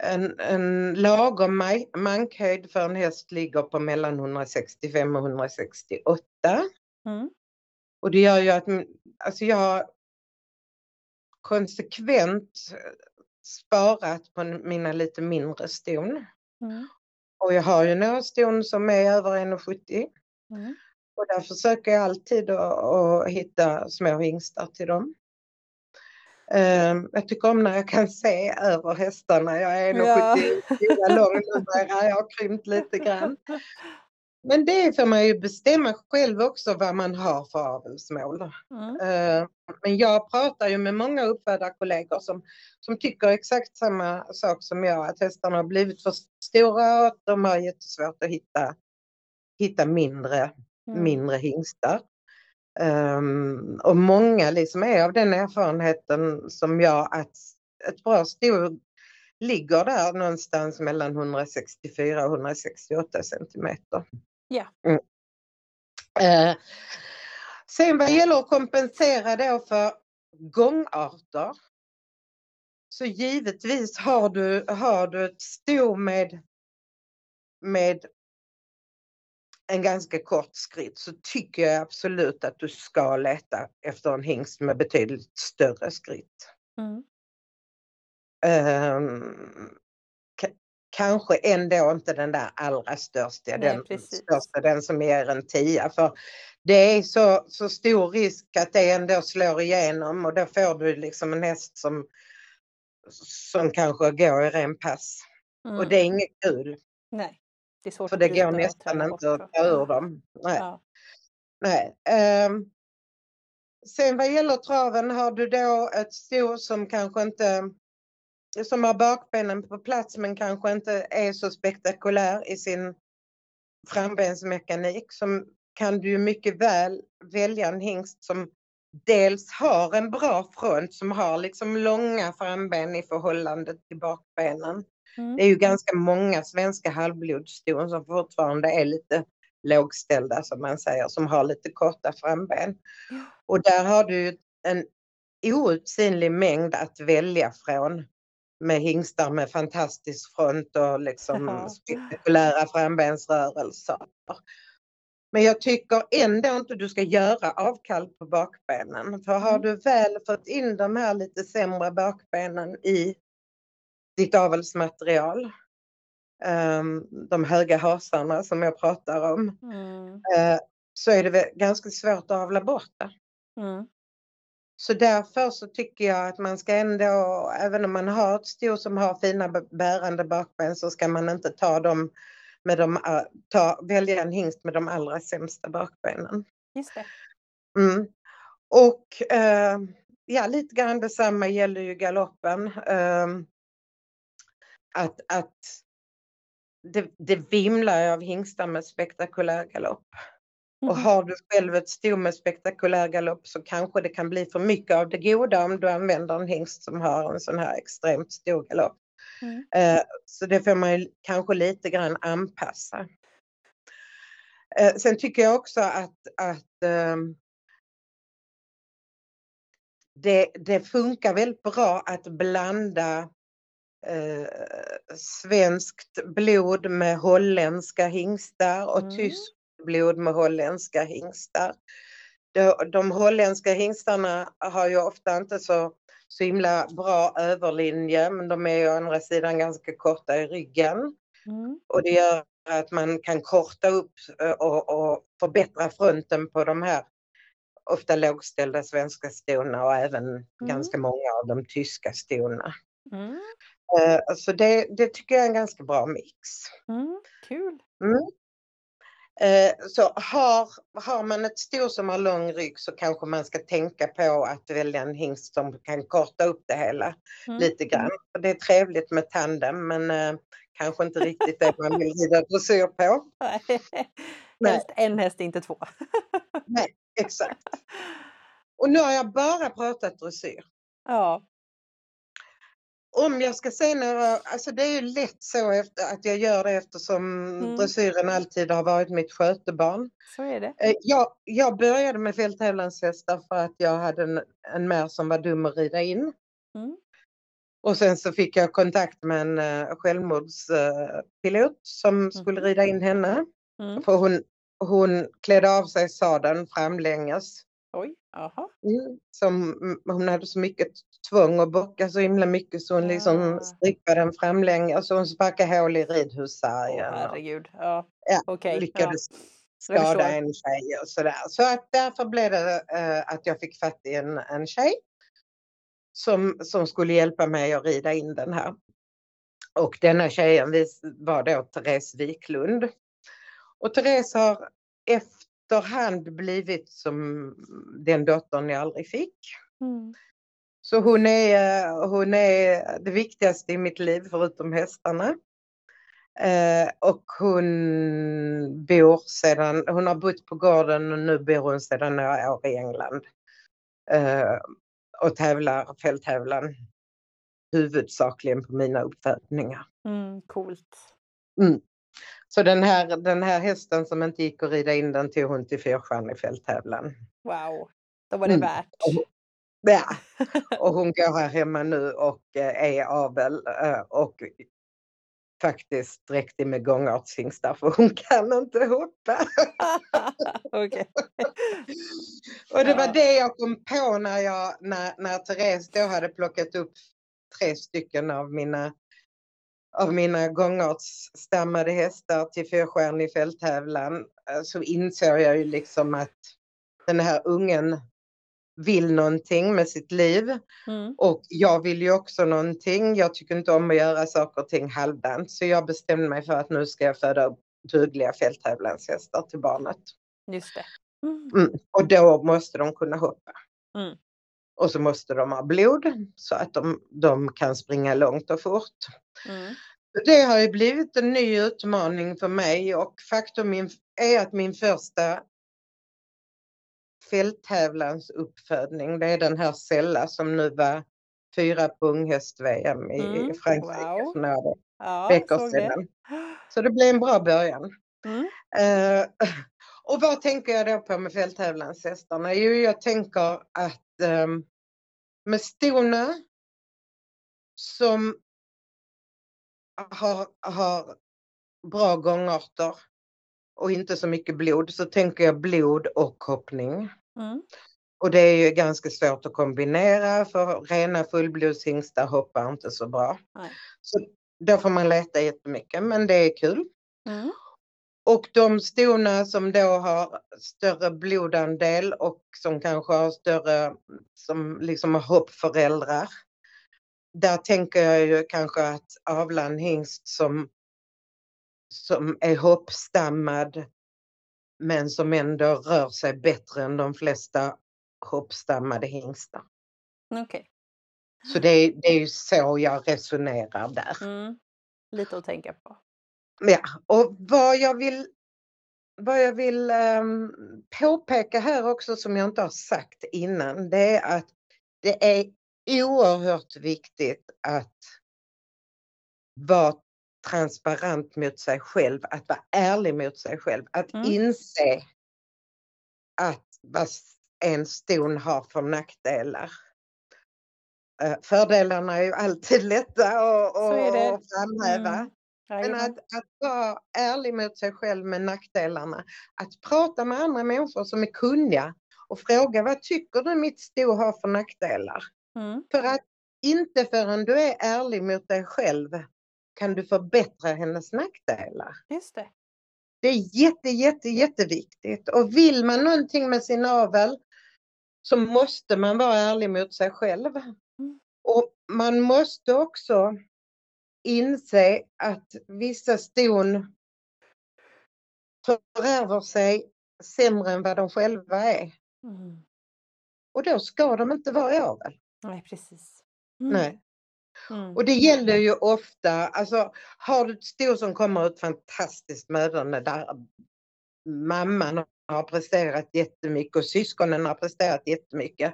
en, en lagom mankhöjd för en häst ligger på mellan 165 och 168. Mm. Och det gör ju att alltså jag konsekvent sparat på mina lite mindre ston. Mm. Och jag har ju några ston som är över 1,70 Mm. och där försöker jag alltid att, hitta små hingstar till dem. Ehm, jag tycker om när jag kan se över hästarna. Jag är 1,74 lång numera, jag har krympt lite grann. Men det får man ju bestämma själv också vad man har för avelsmål. Mm. Eh, Men jag pratar ju med många uppfödarkollegor som, som tycker exakt samma sak som jag, att hästarna har blivit för stora och att de har jättesvårt att hitta, hitta mindre, Mm. mindre hingstar. Ehm, och många liksom är av den erfarenheten som jag att ett bra sto ligger där någonstans mellan 164 och 168 centimeter. Ja. Mm. Eh, sen vad gäller att kompensera då för gångarter. Så givetvis har du, har du ett sto med, med en ganska kort skritt så tycker jag absolut att du ska leta efter en hingst med betydligt större skritt. Mm. Ehm, kanske ändå inte den där allra största, Nej, den, precis. största, den som ger en tia. För det är så, så stor risk att det ändå slår igenom och då får du liksom en häst som, som kanske går i ren pass. Mm. Och det är inget kul, Nej, det är svårt för det går nästan inte att ta ur dem. Nej. Ja. Nej. ehm, sen vad gäller traven har du då ett sto som kanske inte som har bakbenen på plats men kanske inte är så spektakulär i sin frambensmekanik som kan du mycket väl välja en hingst som dels har en bra front som har liksom långa framben i förhållande till bakbenen. Mm. Det är ju ganska många svenska halvblodsston som fortfarande är lite lågställda som man säger, som har lite korta framben. Och där har du en outsinlig mängd att välja från med hingstar med fantastisk front och liksom Jaha. spektakulära frambensrörelser. Men jag tycker ändå inte du ska göra avkall på bakbenen. För har Mm. du väl fått in de här lite sämre bakbenen i ditt avelsmaterial, ehm, de höga hasarna som jag pratar om, Mm. eh, så är det ganska svårt att avla bort det. Mm. Så därför så tycker jag att man ska ändå, även om man har ett sto som har fina bärande bakben så ska man inte ta dem med de, a- ta, välja en hingst med de allra sämsta bakbenen. Just det. Mm. Och eh, ja, lite grann detsamma gäller ju galoppen. Eh, att att det, det vimlar av hingstar med spektakulär galopp. Och Mhm. har du själv ett sto med spektakulär galopp så kanske det kan bli för mycket av det goda om du använder en hingst som har en sån här extremt stor galopp. Mm. Eh, så det får man ju kanske lite grann anpassa. Eh, sen tycker jag också att, att ehm, det, det funkar väldigt bra att blanda eh, svenskt blod med holländska hingstar och Mm. tyskt blod med holländska hingstar. De, de holländska hingstarna har ju ofta inte så, så himla bra överlinje men de är ju å andra sidan ganska korta i ryggen. Mm. Och det gör att man kan korta upp eh, och, och förbättra fronten på de här ofta lågställda svenska stona och även ganska många av de tyska stona. Mm. Eh, Så det, det tycker jag är en ganska bra mix. Mm, kul. Mm. Eh, Så har, har man ett sto som har lång rygg så kanske man ska tänka på att välja en hingst som kan korta upp det hela Mm. lite grann. Det är trevligt med tandem men eh, kanske inte riktigt det man vill rida dressyr på. [laughs] Nej. Nej. En häst, inte två. Exakt. [laughs] Och nu har jag bara pratat dressyr. Ja. Om jag ska säga några, alltså det är ju lätt så efter, att jag gör det eftersom Mm. dressyren alltid har varit mitt skötebarn. Så är det. Eh, Jag, jag började med fälttävlanshästar för att jag hade en, en mär som var dum att rida in. Mm. Och sen så fick jag kontakt med en uh, självmordspilot som skulle Mhm. rida in henne. Mm. För hon, hon klädde av sig sadeln framlänges. Oj, jaha. Mm. Som, hon hade så mycket tvång och bocka så himla mycket så hon liksom Ah. strippade den framlänges så hon sparkade hål i ridhussargen. och herregud. Ja, Ja, okej. lyckades Jag skada en tjej och sådär. Så att därför blev det eh, att jag fick fatt i en, en tjej som, som skulle hjälpa mig att rida in den här. Och denna tjejen var då Therese Wiklund. Och Therese har efterhand blivit som den dottern jag aldrig fick. Mm. Så hon är, hon är det viktigaste i mitt liv förutom hästarna. Eh, och hon bor sedan, hon har bott på gården och nu bor hon sedan några år i England. Eh, och tävlar, fälttävlan huvudsakligen på mina uppfödningar. Mm, coolt. Så den här, den här hästen som inte gick att rida in den tog hon till fyrstjärnig fälttävlan. Wow. Då var det Mm. värt. Ja, [laughs] och hon går här hemma nu och eh, är avel eh, och faktiskt dräktig med gångartshingstar för hon kan inte hoppa. [laughs] Okej. [laughs] Och det var Ja. det jag kom på när, jag, när, när Therese då hade plockat upp tre stycken av mina, av mina gångartsstammade hästar till fyrstjärnig fälttävlan. eh, Så insåg jag ju liksom att den här ungen vill någonting med sitt liv. Mm. Och jag vill ju också någonting. Jag tycker inte om att göra saker och ting halvdant. Så jag bestämde mig för att nu ska jag föda upp dugliga fälttävlanshästar till barnet. Just det. Mm. Mm. Och då måste de kunna hoppa. Och så måste de ha blod så att de, de kan springa långt och fort. Mm. Det har ju blivit en ny utmaning för mig och faktum är att min första fälttävlansuppfödning, det är den här Sella som nu var fyra på unghäst-VM i Mm, Frankrike wow. för några Ja, veckor sedan. Så det blev en bra början. Mm. Eh, och vad tänker jag då på med fälttävlanshästarna? Jo, jag tänker att med stona som har, har bra gångarter och inte så mycket blod så tänker jag blod och hoppning. Mm. Och det är ju ganska svårt att kombinera för rena fullblodshingstar hoppar inte så bra. Nej. Så då får man leta jättemycket men det är kul. Mm. Och de stona som då har större blodandel och som kanske har större, som liksom har hoppföräldrar. Där tänker jag ju kanske att avla en hingst som, som är hoppstammad men som ändå rör sig bättre än de flesta hoppstammade hingstar. Okej. Så det är, det är ju så jag resonerar där. Mm. Lite att tänka på. Ja, och vad jag vill, vad jag vill ehm, påpeka här också som jag inte har sagt innan, det är att det är oerhört viktigt att vara transparent mot sig själv, att vara ärlig mot sig själv, att Mm. inse att vad en ston har för nackdelar. Eh, Fördelarna är ju alltid lätta att framhäva. Mm. Men att, att vara ärlig mot sig själv med nackdelarna. Att prata med andra människor som är kunniga och fråga vad tycker du mitt sto har för nackdelar? Mm. För att inte förrän du är ärlig mot dig själv kan du förbättra hennes nackdelar. Just det. Det är jätte, jätte, jätteviktigt. Och vill man någonting med sin avel så måste man vara ärlig mot sig själv. Mm. Och man måste också inse att vissa ston förärver sig sämre än vad de själva är. Mm. Och då ska de inte vara avel. Nej, precis. Mm. Nej. Mm. Och det gäller ju ofta, alltså har du ett sto som kommer ut fantastiskt mödande där mamman har presterat jättemycket och syskonen har presterat jättemycket.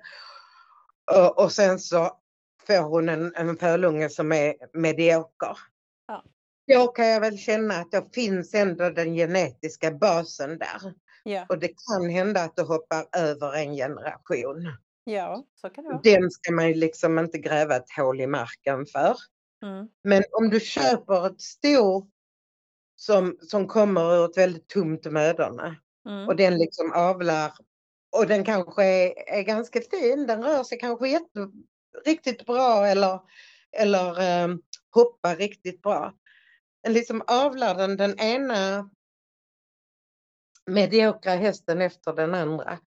Och sen så får hon en, en fölunge som är medioker. Ja. Då kan jag väl känna att det finns ändå den genetiska basen där. Ja. Och det kan hända att du hoppar över en generation. ja, så kan det vara. Den ska man ju liksom inte gräva ett hål i marken för. Mm. Men om du köper ett sto som, som kommer ur ett väldigt tomt möderne Mm. och den liksom avlar och den kanske är, är ganska fin, den rör sig kanske jätte, riktigt bra eller, eller eh, hoppar riktigt bra. Liksom avlar den den ena mediokra hästen efter den andra.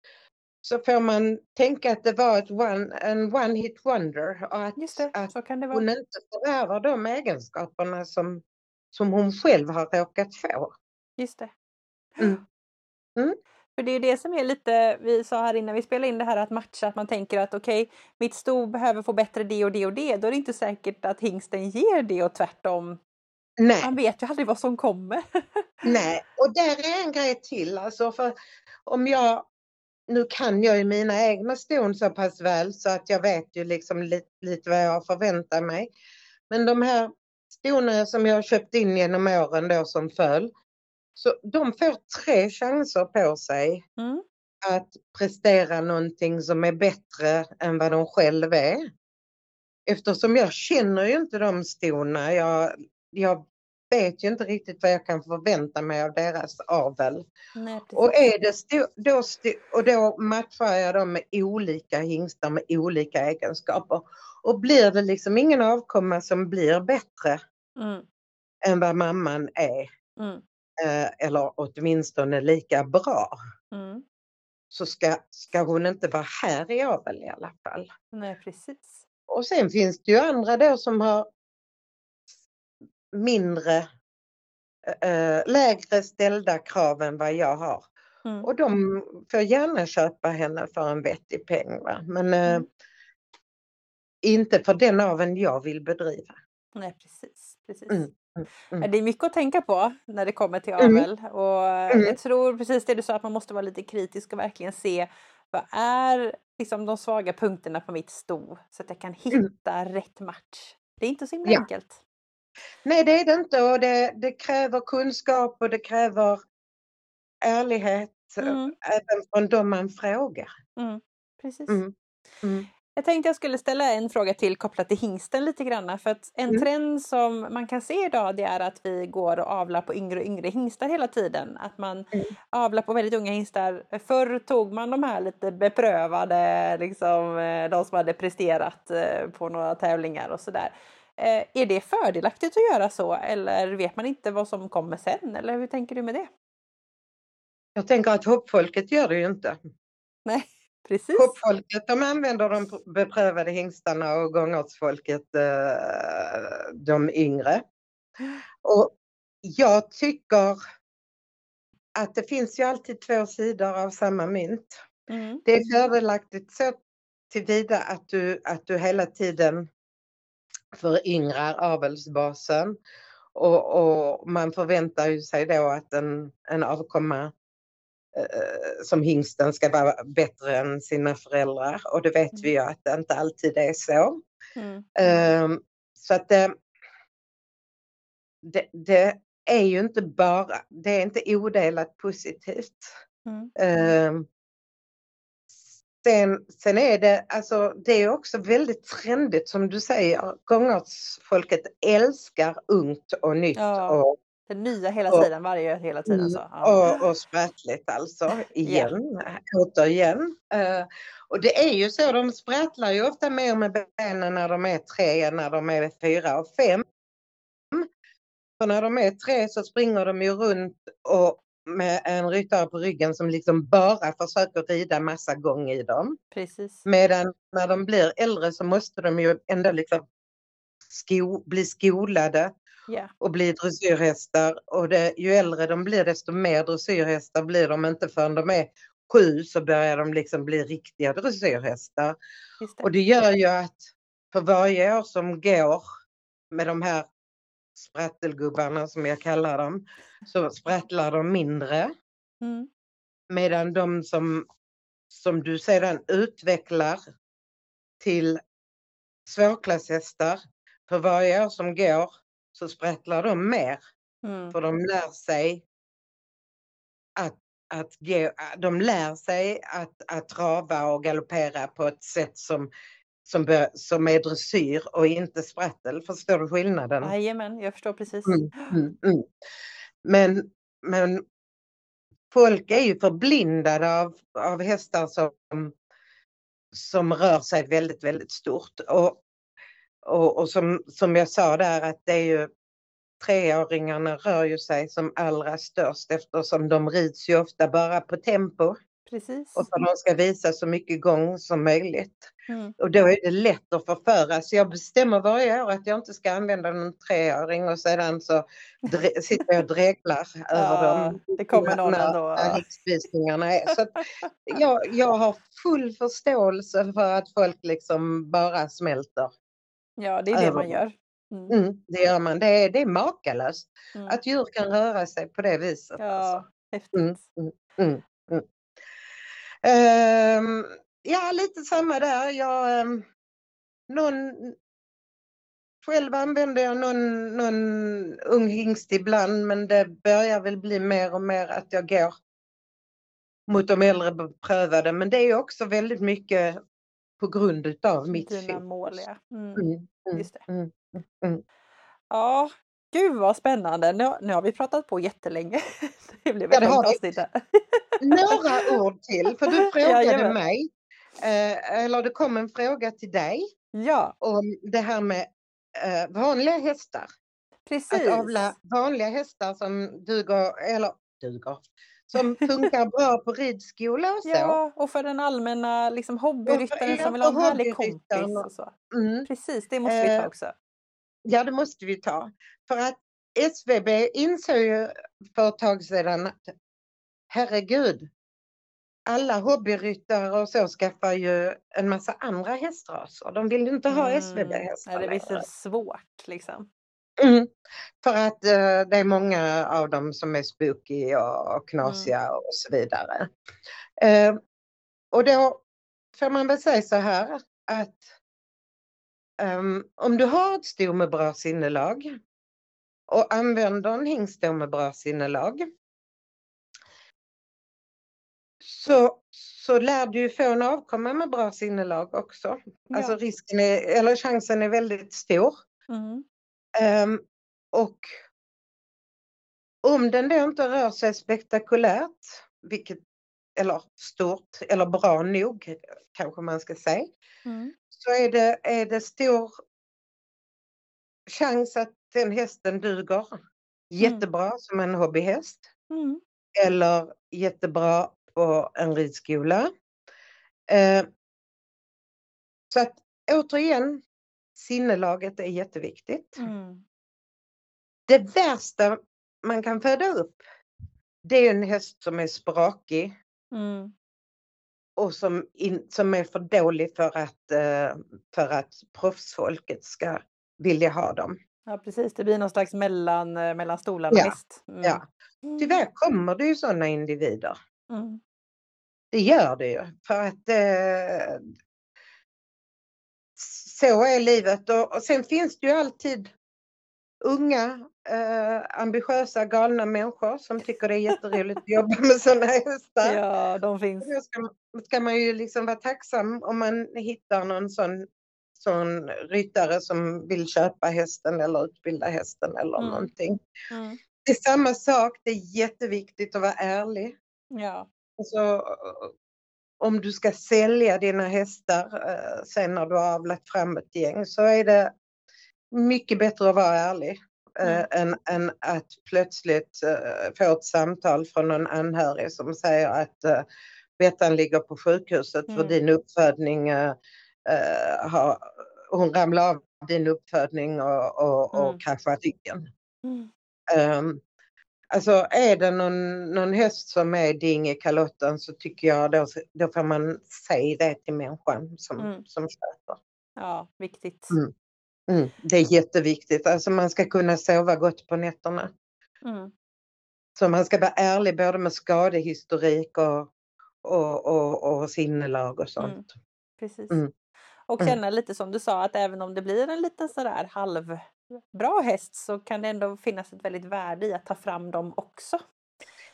Så får man tänka att det var ett one, en one hit wonder och att, det, att så kan det vara. hon inte förvärvar de egenskaperna som, som hon själv har råkat få. Just det. Mm. Mm. För det är det som är lite, vi sa här innan vi spelade in det här att matcha, att man tänker att okej, mitt sto behöver få bättre det och det och det. Då är det inte säkert att hingsten ger det och tvärtom. Nej, Man vet ju aldrig vad som kommer. [laughs] nej, och där är en grej till. Alltså för om jag, nu kan jag ju mina egna ston så pass väl så att jag vet ju liksom lite, lite vad jag förväntar mig. Men de här stona som jag köpt in genom åren då som föll, så de får tre chanser på sig Mm. att prestera någonting som är bättre än vad de själva är. Eftersom jag känner ju inte de stona. Jag, jag vet ju inte riktigt vad jag kan förvänta mig av deras avel. Nej. Och, är det sto, då, sto, och då matchar jag dem med olika hingstar med olika egenskaper. Och blir det liksom ingen avkomma som blir bättre Mm. än vad mamman är, Mm. Eh, eller åtminstone lika bra, Mm. så ska, ska hon inte vara här i avel i alla fall. Nej, precis. Och sen finns det ju andra då som har mindre, eh, lägre ställda krav än vad jag har. Mm. Och de får gärna köpa henne för en vettig peng. Va? Men Mm. inte för den aveln jag vill bedriva. Nej, precis. precis. Mm, mm. Ja, Det är mycket att tänka på när det kommer till Mm. avel. Och Mm. jag tror precis det du sa att man måste vara lite kritisk och verkligen se vad är liksom de svaga punkterna på mitt sto så att jag kan hitta rätt match. Det är inte så himla Mm. Ja. enkelt. Nej det är det inte och det, det kräver kunskap och det kräver ärlighet Mm. även från de man frågar. Mm. Precis. Mm. Jag tänkte jag skulle ställa en fråga till kopplat till hingsten lite grann. För att en Mm. trend som man kan se idag det är att vi går och avlar på yngre och yngre hingstar hela tiden. Att man Mm. avlar på väldigt unga hingstar. Förr tog man de här lite beprövade, liksom, eh, de som hade presterat eh, på några tävlingar och sådär. Eh, Är det fördelaktigt att göra så eller vet man inte vad som kommer sen? Eller hur tänker du med det? Jag tänker att hoppfolket gör det ju inte. Nej, precis. Hoppfolket de använder de beprövade hingstarna och gångartsfolket eh, de yngre. Och jag tycker att det finns ju alltid två sidor av samma mynt. Mm. Det är fördelaktigt så tillvida att du, att du hela tiden föryngrar avelsbasen och, och man förväntar ju sig då att en, en avkomma som hingsten ska vara bättre än sina föräldrar och det vet vi ju att det inte alltid är så. Mm. Ehm, så att det, det, det är ju inte bara, det är inte odelat positivt. Mm. Ehm, sen, sen är det, alltså det är också väldigt trendigt som du säger, gångartsfolket älskar ungt och nytt Ja, och, Det nya hela Och- tiden, varje hela tiden. Mm, Så. Ja. och, och sprattligt alltså, igen, återigen. Eh, och det är ju så, de sprattlar ju ofta mer med benen när de är tre än när de är fyra och fem. För när de är tre så springer de ju runt och med en ryttare på ryggen som liksom bara försöker rida massa gång i dem. Precis. Medan när de blir äldre så måste de ju ändå liksom sko, bli skolade Ja, och bli dressyrhästar. Och det, ju äldre de blir desto mer dressyrhästar blir de inte förrän de är sju så börjar de liksom bli riktiga dressyrhästar. det. Och det gör ju att för varje år som går med de här sprattelgubbarna som jag kallar dem så sprattlar de mindre. Mm. Medan de som, som du sedan utvecklar till svårklasshästar, för varje år som går så sprattlar de mer. Mm. För de lär sig att, att ge, de lär sig att, att trava och galoppera på ett sätt som, som, bör, som är dressyr och inte sprattel. Förstår du skillnaden? Jajamän, jag förstår precis. Mm, mm, mm. Men, men folk är ju förblindade av, av hästar som, som rör sig väldigt, väldigt stort. Och, och, och som, som jag sa där att det är ju treåringarna rör ju sig som allra störst eftersom de rids ju ofta bara på tempo Precis. och för att de ska visa så mycket gång som möjligt. Mm. Och då är det lätt att förföras. Jag bestämmer varje år att jag inte ska använda någon treåring och sedan så sitter jag och dreglar [laughs] över Ja, dem. det kommer någon när, ändå. När riksvisningarna är. Så jag, jag har full förståelse för att folk liksom bara smälter. Ja, det är det över man gör. Mm. Mm, det gör man. Det är, det är makalöst Mm. att djur kan röra sig på det viset. Alltså. Ja, häftigt. Mm, mm. Ehm, ja, lite samma där. Jag, ehm, någon, själv använder jag någon, någon ung hingst ibland men det börjar väl bli mer och mer att jag går mot de äldre beprövade. Men det är också väldigt mycket på grund utav mitt Dina fokus. mål, ja. Mm. Mm, mm, det. mm, mm, mm. Ja, gud vad spännande. Nu, nu har vi pratat på jättelänge. [laughs] Det blev Ja, ett avsnitt här. Några ord till, för du [laughs] frågade Jajamän. mig, eh, eller det kom en fråga till dig Ja, om det här med eh, vanliga hästar. precis. Att avla vanliga hästar som duger, eller duger, som [laughs] funkar bra på ridskola och så. Ja, och för den allmänna liksom, hobbyryttaren som vill ha en härlig kompis och- så. Mm. Precis, det måste vi ta Eh, också. Ja, det måste vi ta. För att SVB insåg ju för ett tag sedan att herregud, alla hobbyryttare och så skaffar ju en massa andra hästraser. De vill inte ha Mm. SVB-hästar det blir så svårt liksom. Mm. För att eh, det är många av dem som är spooky och, och knasiga och så vidare. Eh, och då får man väl säga så här att ehm, om du har ett sto med bra sinnelag och använder en hingst med bra sinnelag så, så lär du ju få en avkomma med bra sinnelag också. Alltså Ja. risken är, eller chansen är väldigt stor. Mm. Ehm, och om den då inte rör sig spektakulärt, vilket, eller stort, eller bra nog kanske man ska säga, Mm. så är det, är det stor chans att den hästen duger jättebra som en hobbyhäst Mm. eller jättebra på en ridskola. Eh, så att återigen, sinnelaget är jätteviktigt. Mm. Det värsta man kan föda upp, det är en häst som är sprakig Mm. och som, in, som är för dålig för att, eh, för att proffsfolket ska vilja ha dem. Ja, precis. Det blir någon slags mellan, eh, mellan stolarna Ja. Mm. Ja. Tyvärr kommer det ju sådana individer. Mm. Det gör det ju. För att eh, så är livet. Och, och sen finns det ju alltid unga, eh, ambitiösa, galna människor som tycker det är jätteroligt att jobba med sådana hästar. Ja, de finns. Då ska, ska man ju liksom vara tacksam om man hittar någon sån, sån ryttare som vill köpa hästen eller utbilda hästen eller Mm. någonting. Mm. Det är samma sak, det är jätteviktigt att vara ärlig. Ja. Alltså, om du ska sälja dina hästar eh, sen när du har avlat fram ett gäng så är det mycket bättre att vara ärlig eh, än, än att plötsligt eh, få ett samtal från någon anhörig som säger att Bettan ligger på sjukhuset för Mm. din uppfödning har, hon ramlade av din uppfödning och, och, och Mm. ryggen. Mm. Um, alltså är det någon, någon häst som är ding i kalotten så tycker jag då, då får man säga det till människan som, Mm. som köper. Ja, viktigt. Mm. Mm, det är jätteviktigt, alltså man ska kunna sova gott på nätterna. Mm. Så man ska vara ärlig både med skadehistorik och, och, och, och sinnelag och sånt. Mm. Precis. Mm. Och känna lite som du sa att även om det blir en liten sådär halvbra häst så kan det ändå finnas ett väldigt värde i att ta fram dem också.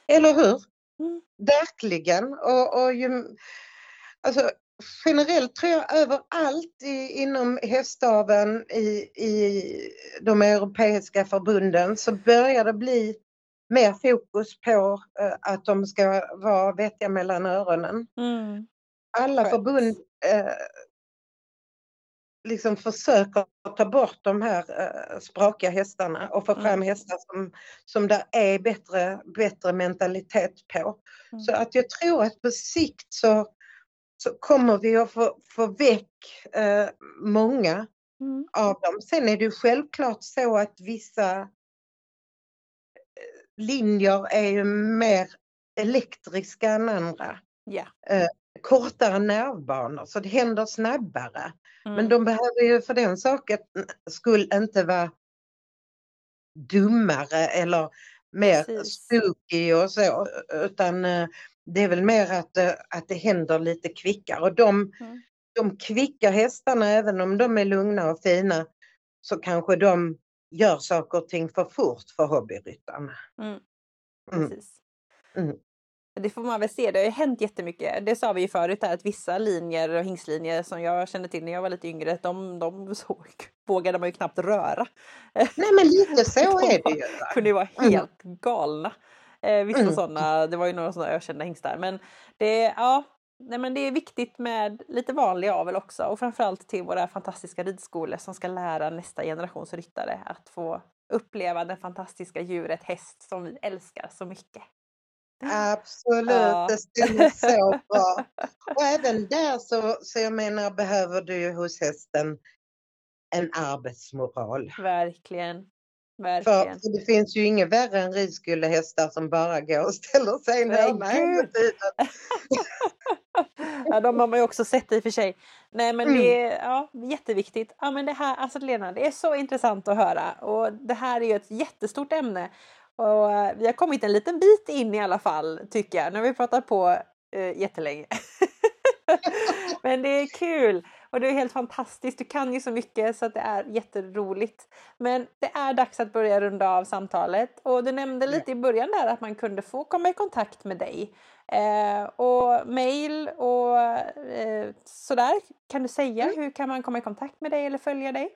Eller hur? Mm. Verkligen. Och, och ju, alltså, generellt tror jag överallt i, inom hästaveln i, i de europeiska förbunden så börjar det bli mer fokus på eh, att de ska vara vettiga mellan öronen. Mm. Alla förbund eh, liksom försöker ta bort de här eh, sprakiga hästarna och få Mm. fram hästar som, som det är bättre, bättre mentalitet på. Mm. Så att jag tror att på sikt så, så kommer vi att få, få väck eh, många Mm. av dem. Sen är det ju självklart så att vissa eh, linjer är ju mer elektriska än andra. Ja. Kortare nervbanor så det händer snabbare. Mm. Men de behöver ju för den saken skull inte vara dummare eller mer Precis. spooky och så utan eh, det är väl mer att, eh, att det händer lite kvickare och de, Mm. de kvicka hästarna även om de är lugna och fina så kanske de gör saker och ting för fort för hobbyryttarna. Mm. Mm. Precis. Mm. Det får man väl se. Det har ju hänt jättemycket. Det sa vi ju förut här att vissa linjer och hingstlinjer som jag kände till när jag var lite yngre, de, de [laughs] såg, vågade man ju knappt röra. Nej men lite så [laughs] De är det ju. va? kunde ju vara Mm. helt galna. Eh, vissa Mm. sådana, det var ju några sådana ökända hingstar. Men det, ja, nej, men det är viktigt med lite vanlig avel också och framförallt till våra fantastiska ridskolor som ska lära nästa generations ryttare att få uppleva det fantastiska djuret häst som vi älskar så mycket. Absolut, Ja. det stämmer så bra. [laughs] Och även där så, så jag menar behöver du ju hos hästen en arbetsmoral. Verkligen. Verkligen. för det finns ju inget värre än ridskolehästar som bara går och ställer sig Nej, ner hela gud. tiden. [laughs] Ja, de har man ju också sett i och för sig. Nej men Mm. det är ja, jätteviktigt. Ja men det här, alltså Lena, det är så intressant att höra och det här är ju ett jättestort ämne. Och eh, vi har kommit en liten bit in i alla fall tycker jag. Nu har vi pratat på eh, jättelänge. [laughs] men det är kul och det är helt fantastiskt. Du kan ju så mycket så att det är jätteroligt. Men det är dags att börja runda av samtalet och du nämnde lite i början där att man kunde få komma i kontakt med dig. Eh, och mail och eh, sådär. Kan du säga Mm. hur kan man komma i kontakt med dig eller följa dig?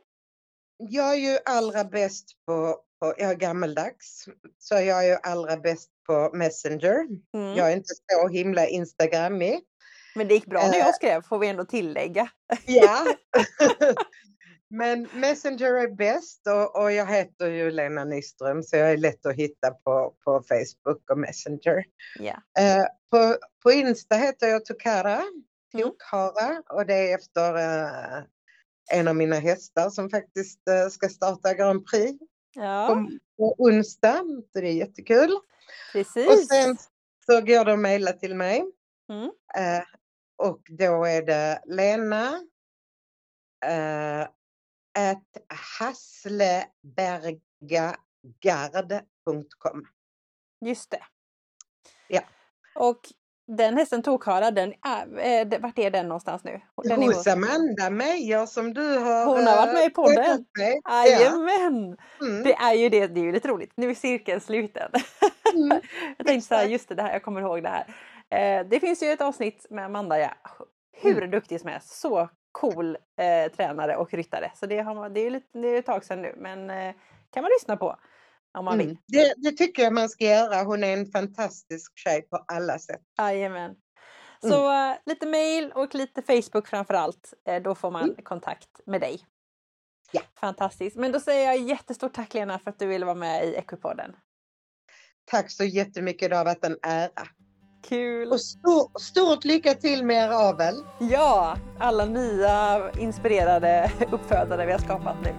Jag är ju allra bäst på, på, jag är gammeldags, så jag är ju allra bäst på Messenger. Mm. Jag är inte så himla Instagrammig. Men det gick bra när Eh. jag skrev får vi ändå tillägga. Ja. [laughs] Men Messenger är bäst och, och jag heter ju Lena Nyström så jag är lätt att hitta på, på Facebook och Messenger. Ja. Eh, på, på Insta heter jag Tokara, Mm. Tokhara och det är efter eh, en av mina hästar som faktiskt eh, ska starta Grand Prix ja, på, på onsdag. Så det är jättekul. precis. Och sen så går att mejla till mig. Mm. Eh, och då är det Lena eh, at haslebergagard.com. Just det. Ja. Och den hästen Tokara, den är, det- vart är den någonstans nu? Den är Hos Amanda Meijer som du har Hon har varit med i eh, podden. Ja. Jajamän! Mm. Det är ju det, det är ju lite roligt. Nu är cirkeln sluten. Mm. [laughs] jag tänkte så här, just det, här, jag kommer ihåg det här. Eh, det finns ju ett avsnitt med Amanda, ja. hur Mm. duktig som helst. Så cool eh, tränare och ryttare. Så det, har det är ju lite, det är ett tag sedan nu, men eh, kan man lyssna på om man vill. Mm. Det, det tycker jag man ska göra. Hon är en fantastisk tjej på alla sätt. Jajamän. Så Mm. lite mail och lite Facebook framför allt. Eh, då får man Mm. kontakt med dig. Ja. Fantastiskt. Men då säger jag jättestort tack Lena för att du ville vara med i Equipodden. Tack så jättemycket. Det har varit en ära. Kul! Och stort, stort lycka till med er avel. Ja, alla nya inspirerade [laughs] uppfödare vi har skapat nu.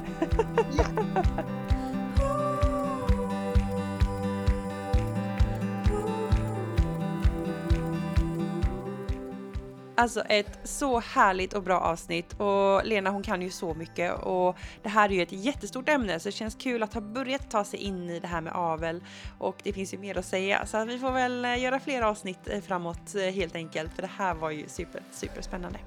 Ja. [laughs] Alltså ett så härligt och bra avsnitt. Och Lena hon kan ju så mycket. Och det här är ju ett jättestort ämne så det känns kul att ha börjat ta sig in i det här med avel. Och det finns ju mer att säga. Så att vi får väl eh, göra fler avsnitt eh, framåt eh, helt enkelt. För det här var ju super, super spännande.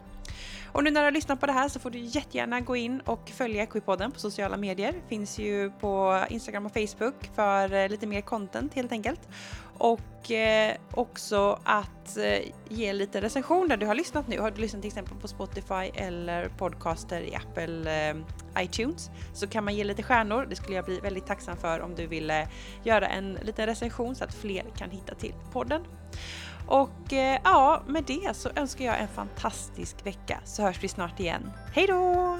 Och nu när du har lyssnat på det här så får du jättegärna gå in och följa Equipodden på sociala medier. Finns ju på Instagram och Facebook för eh, lite mer content helt enkelt. Och eh, också att eh, ge lite recension där du har lyssnat nu. Har du lyssnat till exempel på Spotify eller podcaster i Apple eh, iTunes så kan man ge lite stjärnor. Det skulle jag bli väldigt tacksam för om du ville göra en liten recension så att fler kan hitta till podden. Och eh, ja, med det så önskar jag en fantastisk vecka så hörs vi snart igen. Hej då!